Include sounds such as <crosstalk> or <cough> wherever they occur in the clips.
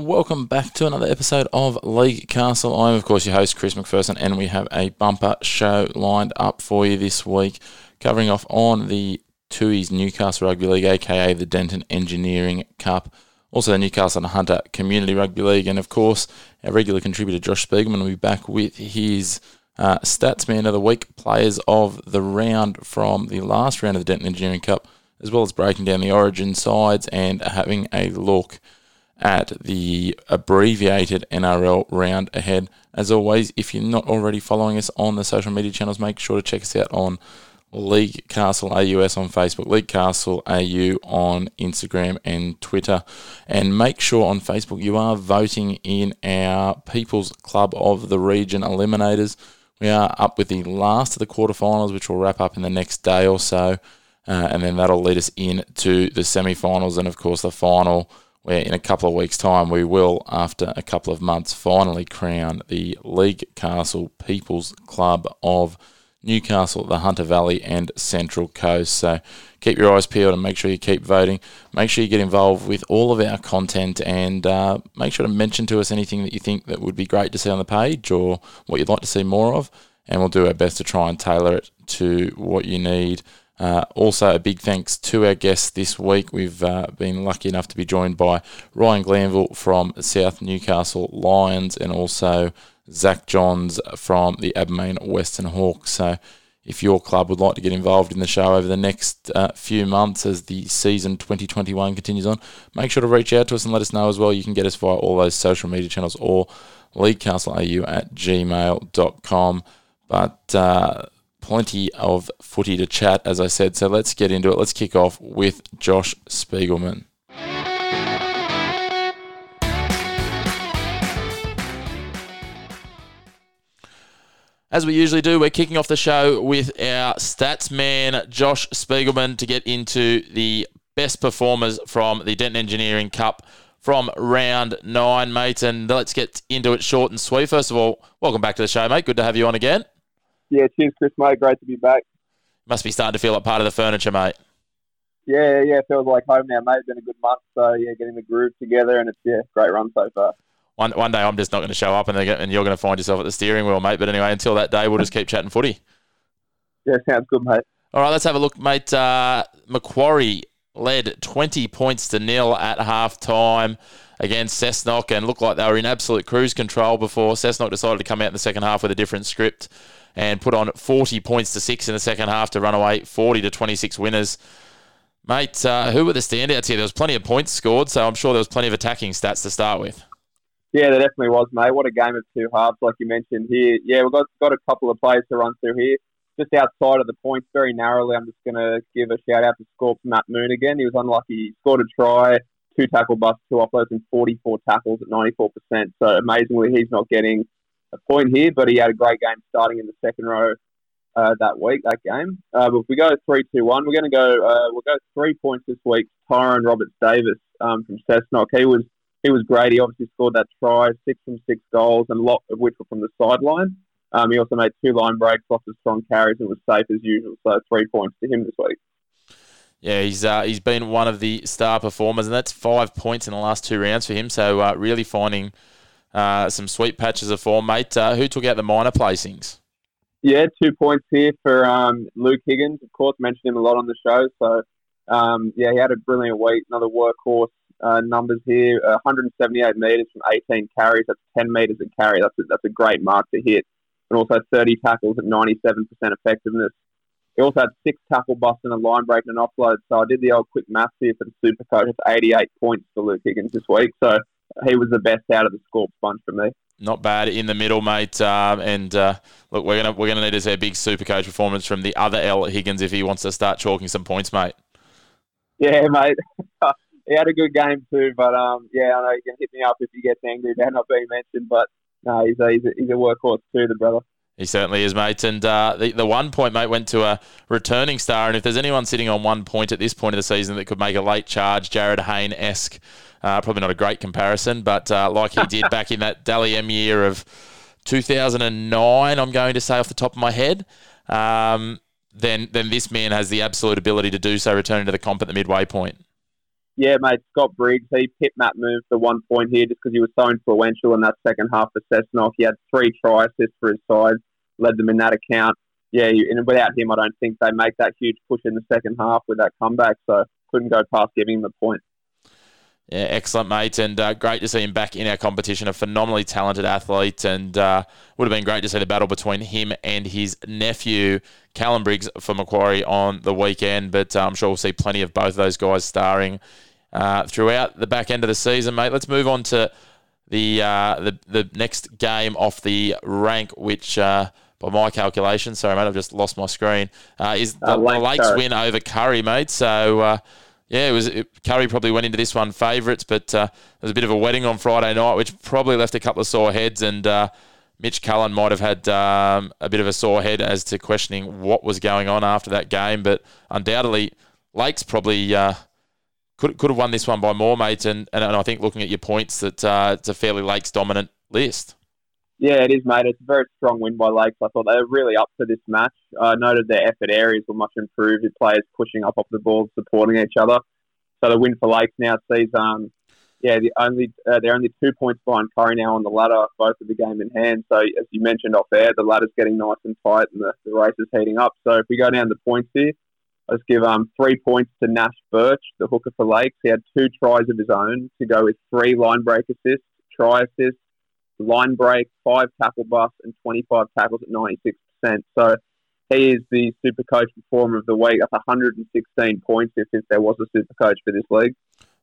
Welcome back to another episode of League Castle. I'm, of course, your host, Chris McPherson, and we have a bumper show lined up for you this week, covering off on the Tooheys Newcastle Rugby League, aka the Denton Engineering Cup, also the Newcastle and Hunter Community Rugby League, and of course, our regular contributor Josh Spiegelman will be back with his uh, stats man of the week, players of the round from the last round of the Denton Engineering Cup, as well as breaking down the origin sides and having a look at the abbreviated NRL round ahead. As always, if you're not already following us on the social media channels, make sure to check us out on League Castle AUS on Facebook, League Castle AU on Instagram and Twitter. And make sure on Facebook you are voting in our People's Club of the Region Eliminators. We are up with the last of the quarterfinals, which will wrap up in the next day or so. Uh, and then that'll lead us in to the semi finals and, of course, the final, where in a couple of weeks' time we will, after a couple of months, finally crown the League Castle People's Club of Newcastle, the Hunter Valley, and Central Coast. So keep your eyes peeled and make sure you keep voting. Make sure you get involved with all of our content and uh, make sure to mention to us anything that you think that would be great to see on the page or what you'd like to see more of. And we'll do our best to try and tailor it to what you need. Uh, also, a big thanks to our guests this week. We've uh, been lucky enough to be joined by Ryan Glanville from South Newcastle Lions and also Zach Johns from the Abermain Western Hawks. So, if your club would like to get involved in the show over the next uh, few months as the season 2021 continues on, make sure to reach out to us and let us know as well. You can get us via all those social media channels or leaguecastleau at gmail.com. But uh, plenty of footy to chat, as I said. So let's get into it. Let's kick off with Josh Spiegelman. As we usually do, we're kicking off the show with our stats man, Josh Spiegelman, to get into the best performers from the Denton Engineering Cup from round nine, mate. And let's get into it short and sweet. First of all, welcome back to the show, mate. Good to have you on again. Yeah, cheers, Chris, mate. Great to be back. Must be starting to feel like part of the furniture, mate. Yeah, yeah, feels like home now, mate. Been a good month, so yeah, getting the groove together, and it's yeah, great run so far. One, one day I'm just not going to show up and, and you're going to find yourself at the steering wheel, mate. But anyway, until that day, we'll just keep chatting footy. <laughs> Yeah, sounds good, mate. All right, let's have a look, mate. Uh, Macquarie led 20 points to nil at half time against Cessnock and looked like they were in absolute cruise control before Cessnock decided to come out in the second half with a different script and put on 40 points to six in the second half to run away 40 to 26 winners. Mate, uh, who were the standouts here? There was plenty of points scored, so I'm sure there was plenty of attacking stats to start with. Yeah, there definitely was, mate. What a game of two halves, like you mentioned here. Yeah, we've got, got a couple of players to run through here. Just outside of the points, very narrowly, I'm just going to give a shout out to Scorps Matt Moon again. He was unlucky. He scored a try, two tackle busts, two offloads, and 44 tackles at 94%. So amazingly, he's not getting a point here, but he had a great game starting in the second row uh, that week, that game. Uh, but if we go 3 2 1, we're going to go, uh, we'll go three points this week. Tyrone Roberts Davis um, from Cessnock. He was he was great. He obviously scored that try, six from six goals, and a lot of which were from the sideline. Um, he also made two line breaks, lots of strong carries, and was safe as usual. So three points to him this week. Yeah, he's uh, he's been one of the star performers, and that's five points in the last two rounds for him. So uh, really finding uh, some sweet patches of form, mate. Uh, who took out the minor placings? Yeah, two points here for um, Luke Higgins. Of course, mentioned him a lot on the show. So um, yeah, he had a brilliant week. Another workhorse uh, numbers here: 178 meters from 18 carries. That's 10 meters a carry. That's a, that's a great mark to hit. And also 30 tackles at 97% effectiveness. He also had six tackle busts and a line break and an offload. So I did the old quick maths here for the super coach. It's 88 points for Luke Higgins this week. So he was the best out of the Scorps bunch for me. Not bad in the middle, mate. Um, and uh, look, we're gonna we're gonna need to see a big super coach performance from the other L Higgins if he wants to start chalking some points, mate. Yeah, <laughs> mate. he had a good game too. But um, yeah, I know you can hit me up if he gets angry about not being mentioned. But no, he's a, he's a, he's a workhorse too, the brother. He certainly is, mate. And uh, the, the one point, mate, went to a returning star. And if there's anyone sitting on one point at this point of the season that could make a late charge, Jarryd Hayne esque, uh, probably not a great comparison, but uh, like he did back in that Dally M year of 2009, I'm going to say off the top of my head. Um, then, then this man has the absolute ability to do so, returning to the comp at the midway point. Yeah, mate, Scott Briggs, he pipped Matt Moon for one point here just because he was so influential in that second half for Cessnock. He had three try assists for his side led them in that account. Yeah, and without him, I don't think they make that huge push in the second half with that comeback. So couldn't go past giving him the point. Yeah, excellent, mate, and uh, great to see him back in our competition. A phenomenally talented athlete, and uh, would have been great to see the battle between him and his nephew, Callum Briggs, for Macquarie on the weekend. But uh, I'm sure we'll see plenty of both of those guys starring uh, throughout the back end of the season, mate. Let's move on to the uh, the the next game off the rank, which uh, by my calculation, sorry, mate, I've just lost my screen, uh, is the, uh, the Lakes win over Kurri, mate. So, uh, yeah, it was it, Kurri probably went into this one favourites, but uh, there was a bit of a wedding on Friday night, which probably left a couple of sore heads, and uh, Mitch Cullen might have had um, a bit of a sore head as to questioning what was going on after that game, but undoubtedly, Lakes probably. Uh, could, could have won this one by more, mate, and, and, and I think looking at your points, that it's a fairly Lakes dominant list. Yeah, it is, mate. It's a very strong win by Lakes. I thought they were really up for this match. I noted their effort areas were much improved, with players pushing up off the ball, supporting each other. So the win for Lakes now sees, um, yeah, the only uh, they're only two points behind Kurri now on the ladder, both of the game in hand. So as you mentioned off air, the ladder's getting nice and tight, and the, the race is heating up. So if we go down the points here, let's give um, three points to Nash Birch, the hooker for Lakes. He had two tries of his own to go with three line break assists, try assists, line break, five tackle busts, and 25 tackles at 96%. So he is the super coach performer of the week. That's 116 points if, if there was a super coach for this league.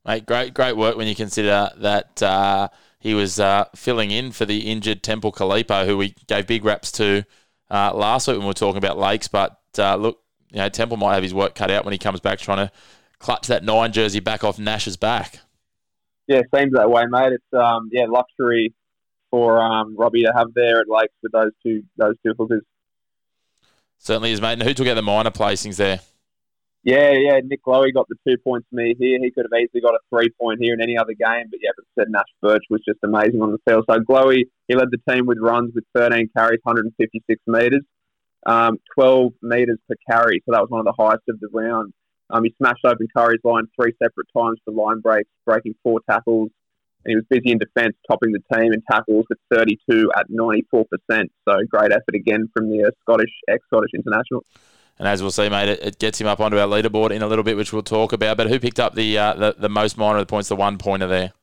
Mate, great, great work when you consider that uh, he was uh, filling in for the injured Temple Kalipo, who we gave big raps to uh, last week when we were talking about Lakes. But uh, look, you know, Temple might have his work cut out when he comes back trying to clutch that nine jersey back off Nash's back. Yeah, seems that way, mate. It's um, yeah, luxury for um, Robbie to have there at Lakes with those two those two hookers. Certainly is, mate. And who took out the minor placings there? Yeah, yeah. Nick Glohe got the two points for me here. He could have easily got a three point here in any other game, but yeah, but said Nash Birch was just amazing on the field. So Glohe, he led the team with runs with 13 carries, 156 metres, um, 12 metres per carry. So that was one of the highest of the round. Um, he smashed open Kurri's line three separate times for line breaks, breaking four tackles, and he was busy in defence, topping the team in tackles at 32 at 94%. So great effort again from the uh, Scottish, ex-Scottish international. And as we'll see, mate, it, it, gets him up onto our leaderboard in a little bit, which we'll talk about. But who picked up the uh, the, the most minor of the points, the one pointer there?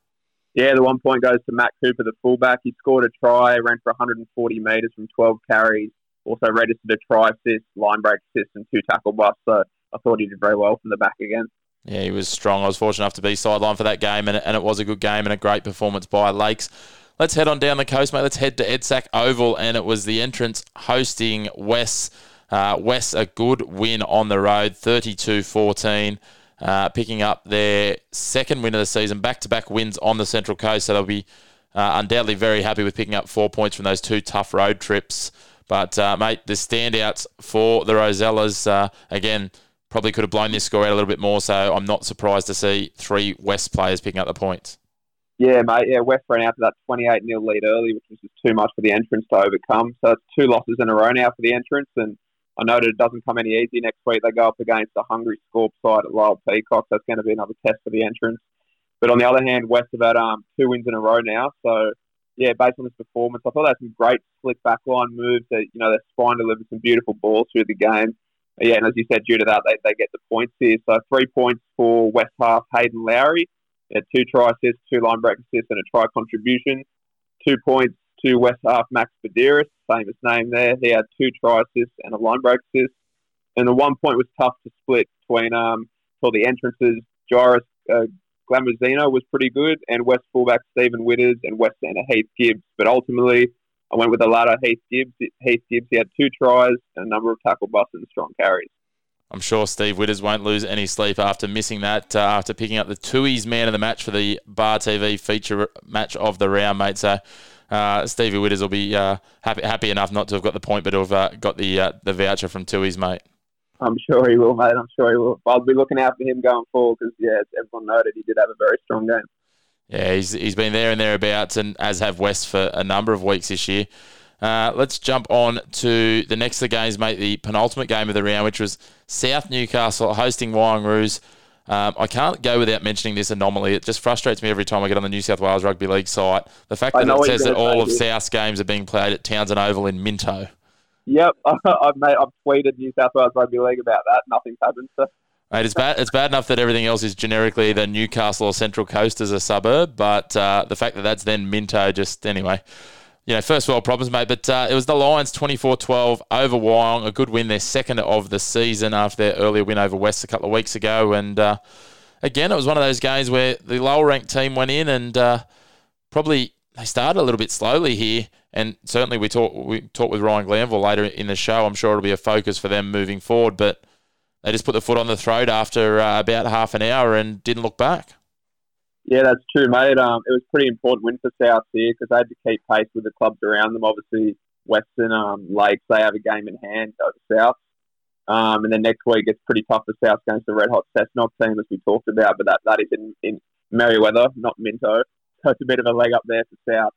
Yeah, the one point goes to Matt Cooper, the fullback. He scored a try, ran for 140 metres from 12 carries, also registered a try assist, line break assist, and two tackle busts. So I thought he did very well from the back again. Yeah, he was strong. I was fortunate enough to be sidelined for that game, and, and it was a good game and a great performance by Lakes. Let's head on down the coast, mate. Let's head to EDSACC Oval, and it was the entrance hosting West. Uh, West, a good win on the road, 32 14. Uh, picking up their second win of the season, back to back wins on the Central Coast. So they'll be uh, undoubtedly very happy with picking up four points from those two tough road trips. But, uh, mate, the standouts for the Rosellas, uh, again, probably could have blown this score out a little bit more. So I'm not surprised to see three West players picking up the points. Yeah, mate. Yeah, West ran out to that 28 0 lead early, which was just too much for the entrance to overcome. So it's two losses in a row now for the entrance. And I noted it doesn't come any easy next week. They go up against a hungry Scorp side at Lyall Peacock. That's going to be another test for the entrance. But on the other hand, West have had um, two wins in a row now. So, yeah, based on this performance, I thought they had some great slick backline moves. That you know, their spine delivered some beautiful balls through the game yeah, and as you said, due to that, they, they get the points here. So three points for West half Hayden Lowry, yeah, two try assists, two line break assists, and a try contribution. Two points to West half Max Badiris, famous name there. He had two try assists and a line break assist. And the one point was tough to split between um for the entrances. Jairus uh, Glamazino was pretty good, and West fullback Stephen Witters and West centre Heath Gibbs. But ultimately, I went with the latter, Heath Gibbs. Heath Gibbs, he had two tries and a number of tackle busts and strong carries. I'm sure Steve Witters won't lose any sleep after missing that, uh, after picking up the Tooheys man of the match for the Bar TV feature match of the round, mate. So uh, Stevie Witters will be uh, happy happy enough not to have got the point, but to have uh, got the uh, the voucher from Tooheys, mate. I'm sure he will, mate. I'm sure he will. I'll be looking out for him going forward because, yeah, as everyone noted, he did have a very strong game. Yeah, he's, he's been there and thereabouts, and as have West for a number of weeks this year. Uh, let's jump on to the next of the games, mate. The penultimate game of the round, which was South Newcastle hosting Warangroos. Um, I can't go without mentioning this anomaly. It just frustrates me every time I get on the New South Wales Rugby League site. The fact that it says that all of South's games are being played at Townson Oval in Minto. Yep, <laughs> I've made, I've tweeted New South Wales Rugby League about that. Nothing's happened. So. Mate, it's bad. It's bad enough that everything else is generically the Newcastle or Central Coast as a suburb, but uh, the fact that that's then Minto, just anyway, you know, first world problems, mate. But uh, it was the Lions 24-12 over Wyong, a good win, their second of the season after their earlier win over West a couple of weeks ago, and uh, again, it was one of those games where the lower ranked team went in and uh, probably they started a little bit slowly here, and certainly we talked we talked with Ryan Glanville later in the show. I'm sure it'll be a focus for them moving forward, but they just put the foot on the throat after uh, about half an hour and didn't look back. Yeah, that's true, mate. Um, it was pretty important win for South here because they had to keep pace with the clubs around them. Obviously, Western um, Lakes they have a game in hand over South, um, and then next week it's pretty tough for South against the Red Hot Cessnock team as we talked about, but that, that is in, in Merewether, not Minto. <laughs> So it's a bit of a leg up there for South.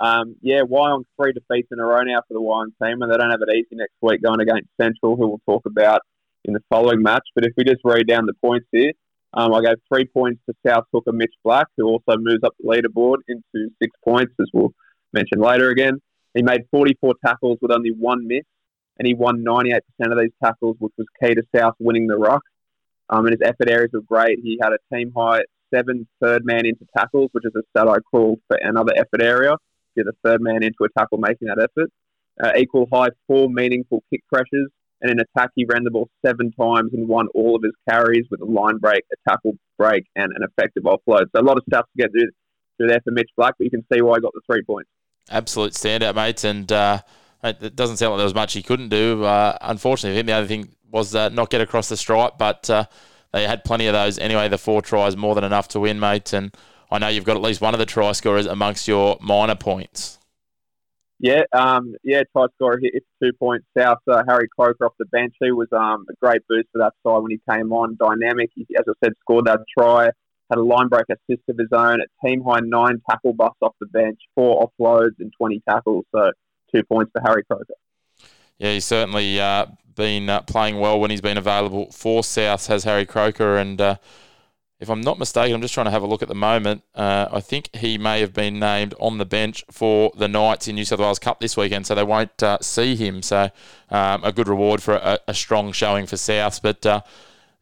Um, yeah, Wyong three defeats in a row now for the Wyong team, and they don't have it easy next week going against Central, who we'll talk about in the following match. But if we just read down the points here, um, I gave three points to South hooker Mitch Black, who also moves up the leaderboard into six points, as we'll mention later again. He made 44 tackles with only one miss, and he won 98% of these tackles, which was key to South winning the ruck. Um, and his effort areas were great. He had a team high seven third man into tackles, which is a stat I called for another effort area. Get the third man into a tackle making that effort. Uh, equal high four meaningful kick pressures, and in attack he ran the ball seven times and won all of his carries with a line break, a tackle break, and an effective offload. So a lot of stuff to get through, through there for Mitch Black, but you can see why I got the three points. Absolute standout, mates, and uh, it doesn't sound like there was much he couldn't do. Uh, unfortunately for him, the other thing was uh, not get across the stripe, but uh, they had plenty of those anyway. The four tries, more than enough to win, mate. And I know you've got at least one of the try scorers amongst your minor points. Yeah, um, yeah, try scorer hit two points south. Uh, Harry Croker off the bench. He was um, a great boost for that side when he came on. Dynamic, he, as I said, scored that try. Had a line break assist of his own. A team high nine tackle busts off the bench, four offloads and twenty tackles. So two points for Harry Croker. Yeah, he's certainly uh, been uh, playing well when he's been available for South, has Harry Croker. And uh, if I'm not mistaken, I'm just trying to have a look at the moment. Uh, I think he may have been named on the bench for the Knights in New South Wales Cup this weekend, so they won't uh, see him. So um, a good reward for a, a, strong showing for South. But uh,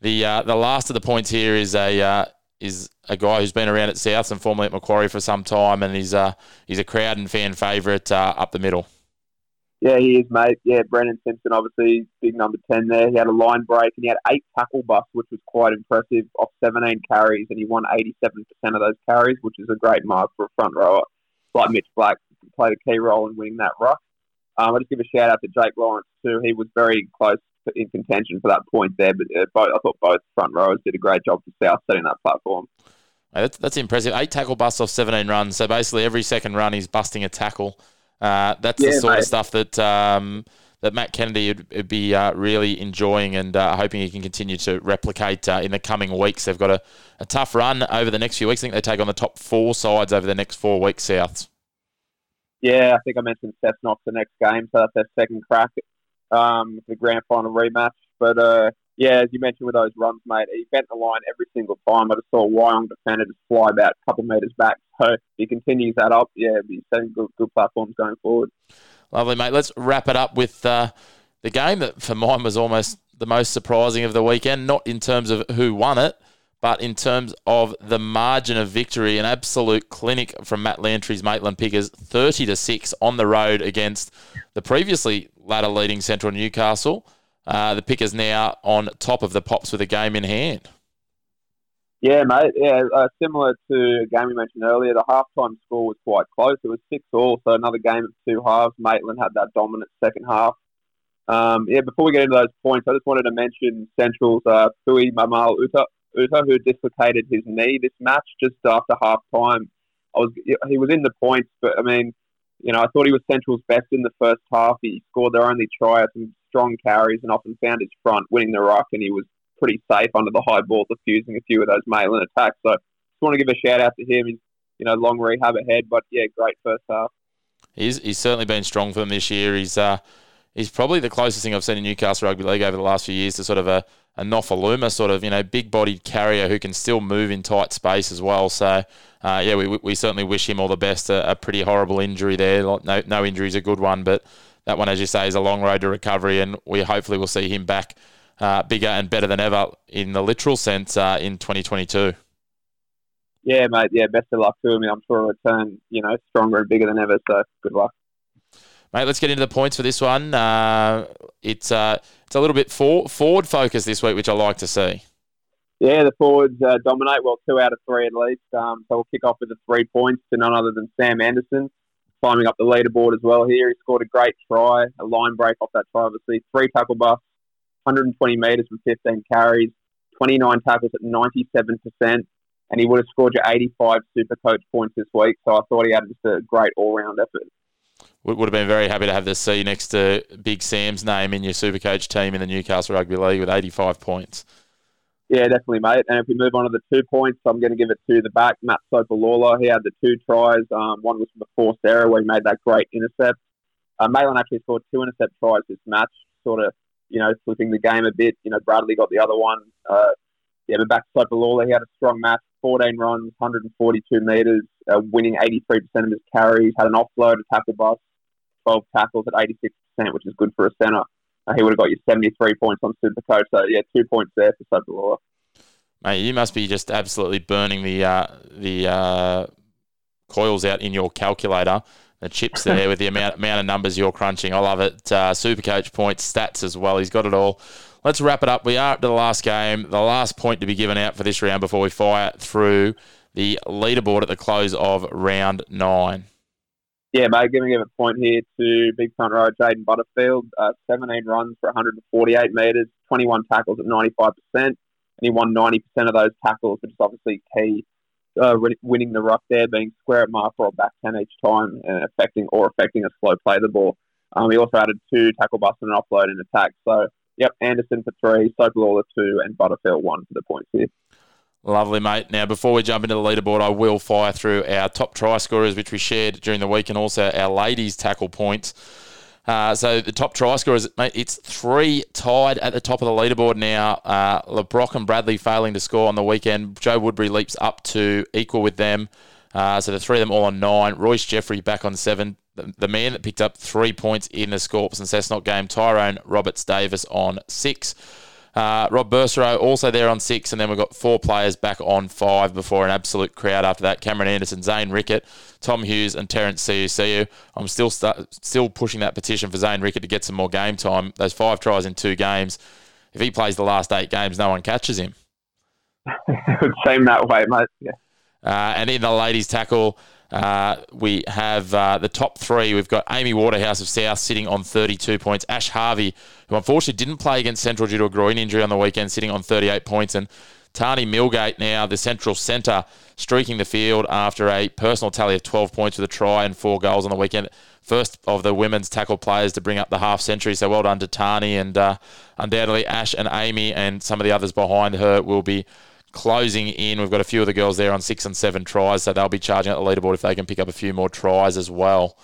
the the last of the points here is a is a guy who's been around at South and formerly at Macquarie for some time, and he's uh, he's a crowd and fan favourite uh, up the middle. Yeah, he is, mate. Yeah, Brennan Simpson, obviously big number ten there. He had a line break and he had eight tackle busts, which was quite impressive. Off seventeen carries, and he won eighty-seven percent of those carries, which is a great mark for a front rower like Mitch Black. Played a key role in winning that ruck. Um, I just give a shout out to Jake Lawrence too. He was very close in contention for that point there, but uh, both, I thought both front rowers did a great job for South setting that platform. That's, that's impressive. Eight tackle busts off 17 runs. So basically, every second run, he's busting a tackle. Uh, that's yeah, the sort mate. of stuff that um, that Matt Kennedy would, would be uh, really enjoying and uh, hoping he can continue to replicate uh, in the coming weeks. They've got a, a tough run over the next few weeks. I think they take on the top four sides over the next four weeks, Souths. Yeah, I think I mentioned Cessnock the next game, so that's their second crack um, the grand final rematch. But uh, yeah, as you mentioned with those runs, mate, he bent the line every single time. I just saw Wyong defender just fly about a couple of metres back. So if he continues that up, yeah, he's setting good, good platforms going forward. Lovely, mate. Let's wrap it up with uh, the game that for mine was almost the most surprising of the weekend, not in terms of who won it, but in terms of the margin of victory, an absolute clinic from Matt Lantry's Maitland Pickers, 30 to 6 on the road against the previously ladder leading Central Newcastle. Uh, the Pickers now on top of the Pops with a game in hand. Yeah, mate. Yeah, uh, similar to a game we mentioned earlier, the halftime score was quite close. It was six all, so another game of two halves. Maitland had that dominant second half. Um, yeah, before we get into those points, I just wanted to mention Central's uh, Fui Mamal Uta, Uta, who dislocated his knee this match just after half time. I was he was in the points, but I mean, you know, I thought he was Central's best in the first half. He scored their only try, some strong carries, and often found his front, winning the ruck, and he was pretty safe under the high ball, defusing a few of those Maitland attacks. So, just want to give a shout out to him. He's you know long rehab ahead, but yeah, great first half. He's he's certainly been strong for them this year. He's uh he's probably the closest thing I've seen in Newcastle Rugby League over the last few years to sort of a a Nofoaluma sort of you know big bodied carrier who can still move in tight space as well. So uh, yeah, we, we certainly wish him all the best. A, a, pretty horrible injury there. No no injury is a good one, but that one, as you say, is a long road to recovery, and we hopefully will see him back uh, bigger and better than ever in the literal sense uh, in 2022. Yeah, mate. Yeah, best of luck to him. I'm sure he'll return, you know, stronger and bigger than ever. So good luck. Mate, let's get into the points for this one. Uh, it's uh, it's a little bit for, forward focused this week, which I like to see. Yeah, the forwards uh, dominate. Well, two out of three at least. Um, so we'll kick off with the three points to none other than Sam Anderson, climbing up the leaderboard as well here. He scored a great try, a line break off that try, obviously. Three tackle busts, 120 metres from 15 carries, 29 tackles at 97%, and he would have scored your 85 super coach points this week. So I thought he had just a great all round effort We would have been very happy to have the C next to Big Sam's name in your super coach team in the Newcastle Rugby League with 85 points. Yeah, definitely, mate. And if we move on to the two points, I'm going to give it to the back, Matt Soper He had the two tries. Um, one was from the forced error where he made that great intercept. Uh, Maitland actually scored two intercept tries this match, sort of, you know, flipping the game a bit. You know, Bradley got the other one. Uh, yeah, but back to Soper He had a strong match, 14 runs, 142 metres, uh, winning 83% of his carries, had an offload, a tackle bust, 12 tackles at 86%, which is good for a centre. Uh, he would have got you 73 points on Supercoach. So, yeah, two points there for Soper Mate, you must be just absolutely burning the uh, the uh, coils out in your calculator. The chips <laughs> there with the amount amount of numbers you're crunching. I love it. Uh, Supercoach points, stats as well. He's got it all. Let's wrap it up. We are up to the last game. The last point to be given out for this round before we fire through the leaderboard at the close of round nine yeah, mate, giving him a point here to big front row Jaden Butterfield. Uh, 17 runs for 148 metres, 21 tackles at 95%, and he won 90% of those tackles, which is obviously key. Uh, winning the ruck there, being square at mark or back 10 each time, and affecting or affecting a slow play the ball. Um, he also added two tackle busts and an offload in attack. So, yep, Anderson for three, Sokolawla two, and Butterfield one for the points here. Lovely, mate. Now, before we jump into the leaderboard, I will fire through our top try scorers, which we shared during the week, and also our ladies' tackle points. Uh, so the top try scorers, mate, it's three tied at the top of the leaderboard now. Uh, LeBrock and Bradley failing to score on the weekend. Joe Woodbury leaps up to equal with them. Uh, so the three of them all on nine. Royce Jeffrey back on seven. The, the man that picked up three points in the Scorps and Cessnock game, Tyrone Roberts Davis on six. Uh, Rob Bursaro also there on six, and then we've got four players back on five before an absolute crowd after that. Cameron Anderson, Zane Rickett, Tom Hughes, and Terence Ciuciu. I'm still st- still pushing that petition for Zane Rickett to get some more game time. Those five tries in two games. If he plays the last eight games, no one catches him. it would seem that way, mate. Yeah. Uh, and in the ladies' tackle, uh, we have uh, the top three. We've got Amy Waterhouse of South sitting on 32 points. Ash Harvey, who unfortunately didn't play against Central due to a groin injury on the weekend, sitting on 38 points. And Tani Milgate now, the central centre, streaking the field after a personal tally of 12 points with a try and four goals on the weekend. First of the women's tackle players to bring up the half century. So well done to Tani and uh, undoubtedly Ash and Amy and some of the others behind her will be closing in. We've got a few of the girls there on six and seven tries, so they'll be charging at the leaderboard if they can pick up a few more tries as well.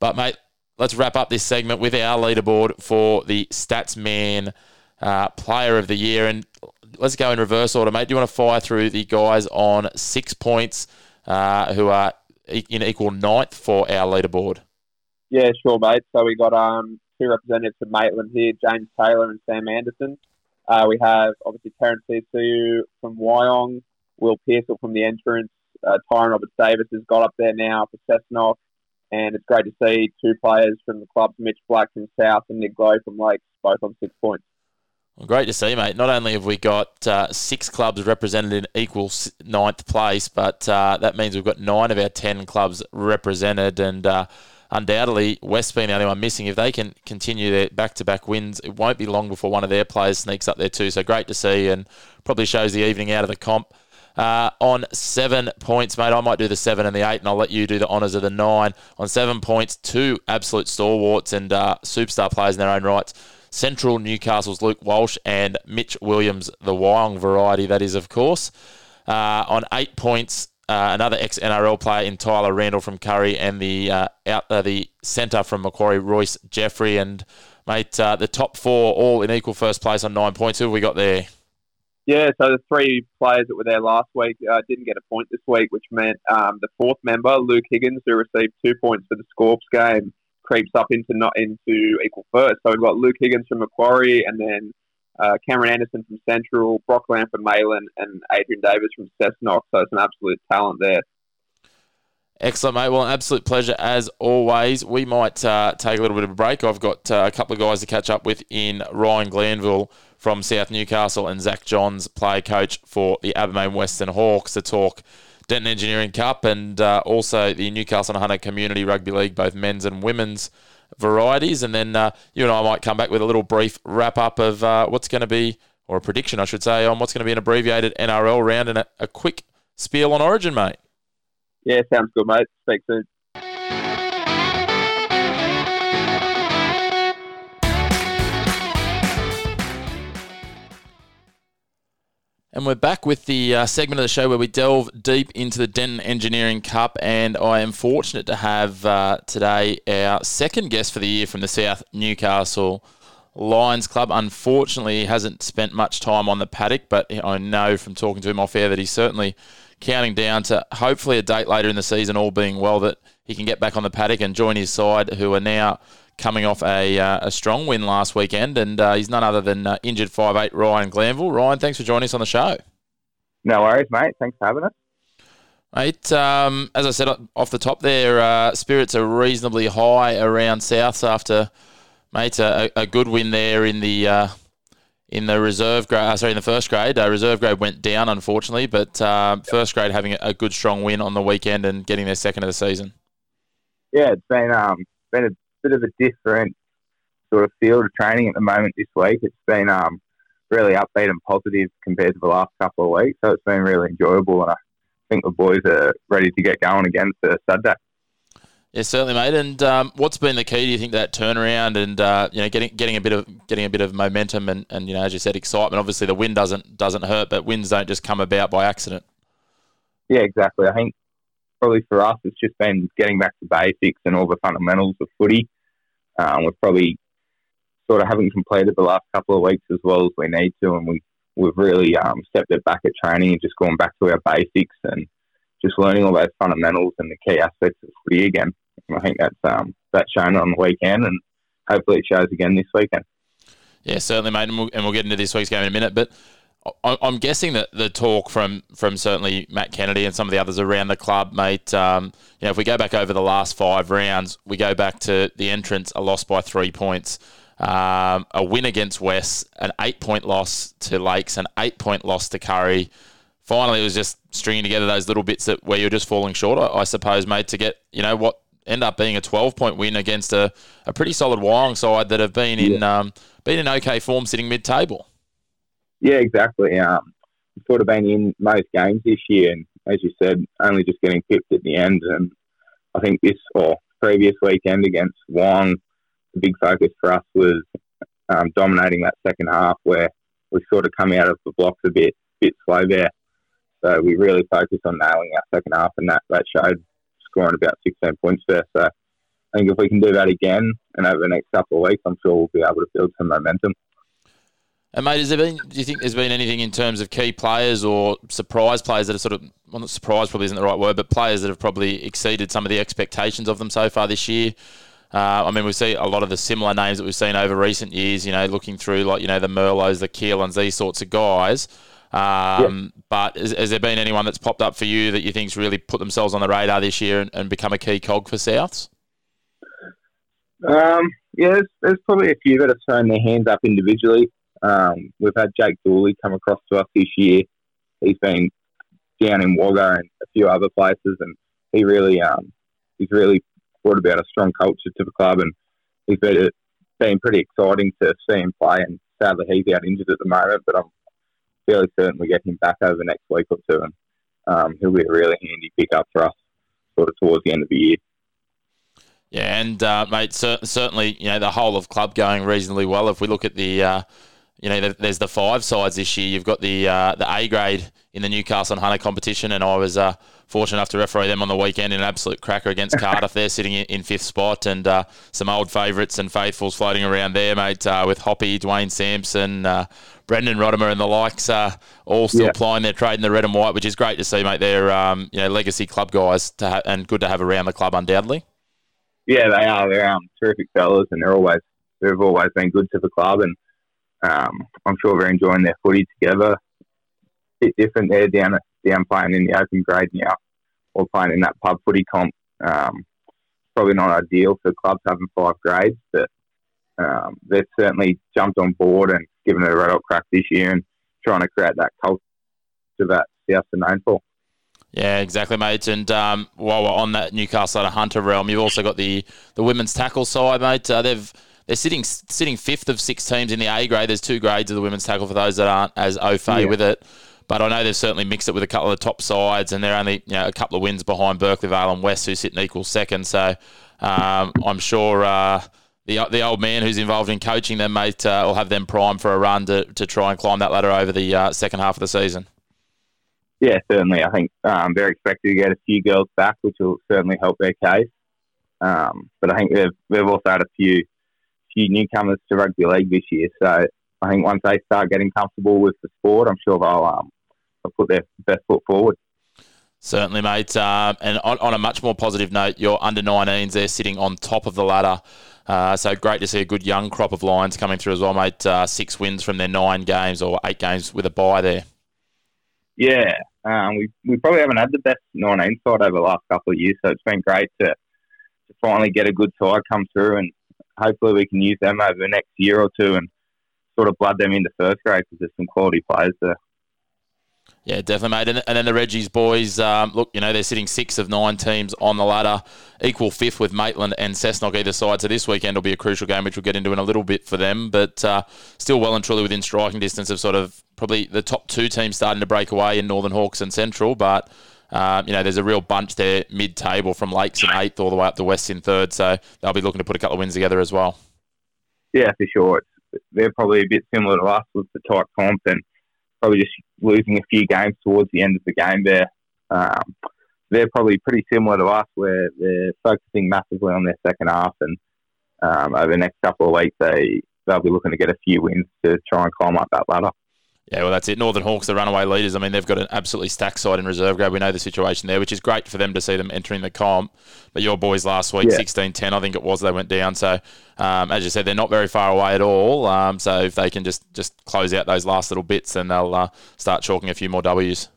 But, mate, let's wrap up this segment with our leaderboard for the Statsman uh, Player of the Year. And let's go in reverse order, mate. Do you want to fire through the guys on six points uh, who are in equal ninth for our leaderboard? Yeah, sure, mate. So we got um, two representatives from Maitland here, James Taylor and Sam Anderson. Uh, we have obviously Terence Ciuciu from Wyong, Will Pearsall from the entrance, uh, Tyrone Roberts Davis has got up there now for Cessnock, and it's great to see two players from the clubs, Mitch Black from South and Nick Glohe from Lakes, both on six points. Well, great to see, mate. Not only have we got uh, six clubs represented in equal ninth place, but uh, that means we've got nine of our ten clubs represented, and uh, undoubtedly West being the only one missing, if they can continue their back-to-back wins, it won't be long before one of their players sneaks up there too. So great to see, and probably shows the evening out of the comp. Uh, on seven points, mate. I might do the seven and the eight, and I'll let you do the honours of the nine. On seven points, two absolute stalwarts and uh, superstar players in their own rights. Central Newcastle's Luke Walsh and Mitch Williams, the Wyong variety, that is, of course. Uh, on eight points, uh, another ex NRL player in Tyler Randall from Kurri and the uh, out uh, the centre from Macquarie, Royce Jeffrey. And, mate, uh, the top four all in equal first place on nine points. Who have we got there? Yeah, so the three players that were there last week uh, didn't get a point this week, which meant um, the fourth member, Luke Higgins, who received two points for the Scorps game, creeps up into not into equal first. So we've got Luke Higgins from Macquarie, and then uh, Cameron Anderson from Central, Brock Lamb from Maitland, and Adrian Davis from Cessnock. So it's an absolute talent there. Excellent, mate. Well, an absolute pleasure as always. We might uh, take a little bit of a break. I've got uh, a couple of guys to catch up with in Ryan Glanville from South Newcastle and Zach Johns, player coach for the Abermain Western Hawks, to talk Denton Engineering Cup and uh, also the Newcastle and Hunter Community Rugby League, both men's and women's varieties. And then uh, you and I might come back with a little brief wrap up of uh, what's going to be, or a prediction, I should say, on what's going to be an abbreviated NRL round and a, a quick spiel on Origin, mate. Yeah, sounds good, mate. Speak soon. And we're back with the uh, segment of the show where we delve deep into the Denton Engineering Cup. And I am fortunate to have uh, today our second guest for the year from the South Newcastle Lions Club. Unfortunately, he hasn't spent much time on the paddock, but I know from talking to him off air that he's certainly counting down to hopefully a date later in the season, all being well, that he can get back on the paddock and join his side, who are now coming off a, uh, a strong win last weekend, and uh, he's none other than uh, injured five eight Ryan Glanville. Ryan, thanks for joining us on the show. No worries, mate. Thanks for having us. Mate, um, as I said off the top there, uh, spirits are reasonably high around Souths after, mate, a, a good win there in the uh, in the reserve grade. Uh, sorry, in the first grade, reserve grade went down unfortunately, but um, first grade having a good strong win on the weekend and getting their second of the season. Yeah, it's been um, been a bit of a different sort of field of training at the moment this week. It's been um, really upbeat and positive compared to the last couple of weeks, so it's been really enjoyable, and I think the boys are ready to get going again for Saturday. Yeah, certainly, mate. And um, what's been the key? Do you think that turnaround and uh, you know getting getting a bit of getting a bit of momentum and, and you know as you said excitement. Obviously, the win doesn't doesn't hurt, but wins don't just come about by accident. Yeah, exactly. I think probably for us, it's just been getting back to basics and all the fundamentals of footy. Um, we've probably sort of haven't completed the last couple of weeks as well as we need to, and we we've really um, stepped it back at training and just gone back to our basics and just learning all those fundamentals and the key aspects of footy again. And I think that's um, that's shown on the weekend, and hopefully it shows again this weekend. Yeah, certainly, mate, and we'll, and we'll get into this week's game in a minute. But I'm guessing that the talk from from certainly Matt Kennedy and some of the others around the club, mate. Um, you know, if we go back over the last five rounds, we go back to the entrance, a loss by three points, um, a win against West, an eight point loss to Lakes, an eight point loss to Kurri. Finally, it was just stringing together those little bits that where you're just falling short, I, I suppose, mate, to get you know what end up being a 12 point win against a, a pretty solid Wyong side that have been in yeah. um, been in okay form, sitting mid table. Yeah, exactly. Um, sort of been in most games this year, and as you said, only just getting pipped at the end. And I think this or previous weekend against Wyong, the big focus for us was um, dominating that second half, where we sort of come out of the blocks a bit, bit slow there. So we really focused on nailing our second half, and that that showed scoring about 16 points there. So I think if we can do that again and over the next couple of weeks, I'm sure we'll be able to build some momentum. And mate, has there been? Do you think there's been anything in terms of key players or surprise players that are sort of well, not surprise probably isn't the right word, but players that have probably exceeded some of the expectations of them so far this year? Uh, I mean, we see a lot of the similar names that we've seen over recent years. You know, looking through like you know the Merlots, the Keelans, these sorts of guys. Um. But has, has, there been anyone that's popped up for you that you think's really put themselves on the radar this year and, and become a key cog for Souths? Um, yeah, there's, there's, probably a few that have thrown their hands up individually. Um, we've had Jake Dooley come across to us this year. He's been down in Wagga and a few other places, and he really, um, he's really brought about a strong culture to the club, and he's been, been pretty exciting to see him play. And sadly, he's out injured at the moment, but I'm fairly certain we get him back over the next week or two, and um, he'll be a really handy pickup for us sort of towards the end of the year. Yeah, and uh, mate, cer- certainly, you know, the whole of club going reasonably well. If we look at the, uh, you know, there's the five sides this year. You've got the uh, the A grade in the Newcastle and Hunter competition, and I was uh, fortunate enough to referee them on the weekend in an absolute cracker against <laughs> Cardiff. They're sitting in, fifth spot, and uh, some old favourites and faithfuls floating around there, mate, uh, with Hoppy, Dwayne Sampson, Brendan Rodimer, and the likes, all still Yeah. plying their trade in the red and white, which is great to see, mate. They're um, you know legacy club guys to ha- and good to have around the club, undoubtedly. Yeah, they are. They're um, terrific fellas, and they're always they've always been good to the club, and um, I'm sure they're enjoying their footy together. Bit different there down down playing in the open grade now, or playing in that pub footy comp. Um, probably not ideal for clubs having five grades, but um, they've certainly jumped on board and given it a red hot crack this year, and trying to create that culture that Souths are known for. Yeah, exactly, mate. And um, while we're on that Newcastle Hunter realm, you've also got the, the women's tackle side, mate. Uh, they've they're sitting sitting fifth of six teams in the A grade. There's two grades of the women's tackle for those that aren't as au fait Yeah. with it. But I know they've certainly mixed it with a couple of the top sides, and they're only you know, a couple of wins behind Berkeley Vale and West, who sit in equal second. So um, I'm sure uh, the the old man who's involved in coaching them, mate, uh, will have them primed for a run to, to try and climb that ladder over the uh, second half of the season. Yeah, certainly. I think um, they're expected to get a few girls back, which will certainly help their case. Um, but I think they've they've also had a few few newcomers to rugby league this year. So I think once they start getting comfortable with the sport, I'm sure they'll, um, they'll put their best foot forward. Certainly, mate. Um, and on, on a much more positive note, your under 19s, they're sitting on top of the ladder. Uh, so great to see a good young crop of Lions coming through as well, mate. Uh, six wins from their nine games or eight games with a bye there. Yeah, um, we we probably haven't had the best 19 side over the last couple of years, so it's been great to to finally get a good side come through, and hopefully we can use them over the next year or two and sort of blood them into first grade because there's some quality players there. Yeah, definitely, mate. And, and then the Reggie's boys, um, look, you know, they're sitting six of nine teams on the ladder, equal fifth with Maitland and Cessnock either side. So this weekend will be a crucial game, which we'll get into in a little bit for them, but uh, still well and truly within striking distance of sort of probably the top two teams starting to break away in Northern Hawks and Central. But, um, you know, there's a real bunch there mid table from Lakes in eighth all the way up to West in third. So they'll be looking to put a couple of wins together as well. Yeah, for sure. It's, they're probably a bit similar to us with the tight comp and probably just losing a few games towards the end of the game there. Um, they're probably pretty similar to us where they're focusing massively on their second half and um, over the next couple of weeks they, they'll be looking to get a few wins to try and climb up that ladder. Yeah, well, that's it. Northern Hawks, the runaway leaders. I mean, they've got an absolutely stacked side in reserve grade. We know the situation there, which is great for them to see them entering the comp. But your boys last week, Yeah. 16 10, I think it was, they went down. So, um, as you said, they're not very far away at all. Um, so, if they can just, just close out those last little bits, then they'll uh, start chalking a few more W's.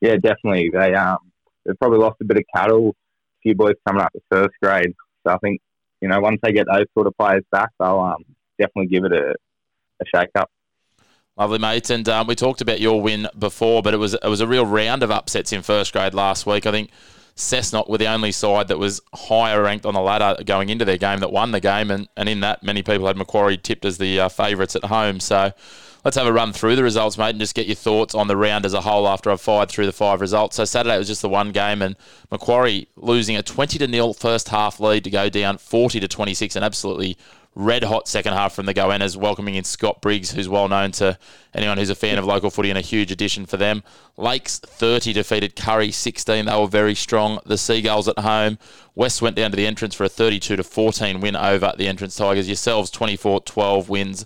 Yeah, definitely. They um they've probably lost a bit of cattle. A few boys coming up to first grade. So I think, you know, once they get those sort of players back, they'll um definitely give it a, a shake up. Lovely, mate. And um, we talked about your win before, but it was it was a real round of upsets in first grade last week. I think Cessnock were the only side that was higher ranked on the ladder going into their game that won the game, and, and in that, many people had Macquarie tipped as the uh, favourites at home. So let's have a run through the results, mate, and just get your thoughts on the round as a whole after I've fired through the five results. So Saturday was just the one game, and Macquarie losing a 20 to nil first half lead to go down 40 to 26, and absolutely red hot second half from the Goannas, welcoming in Scott Briggs, who's well known to anyone who's a fan of local footy and a huge addition for them. Lakes 30 defeated Kurri 16. They were very strong. The Seagulls at home. West went down to the entrance for a 32 to 14 win over the entrance Tigers. Yourselves 24 12 wins.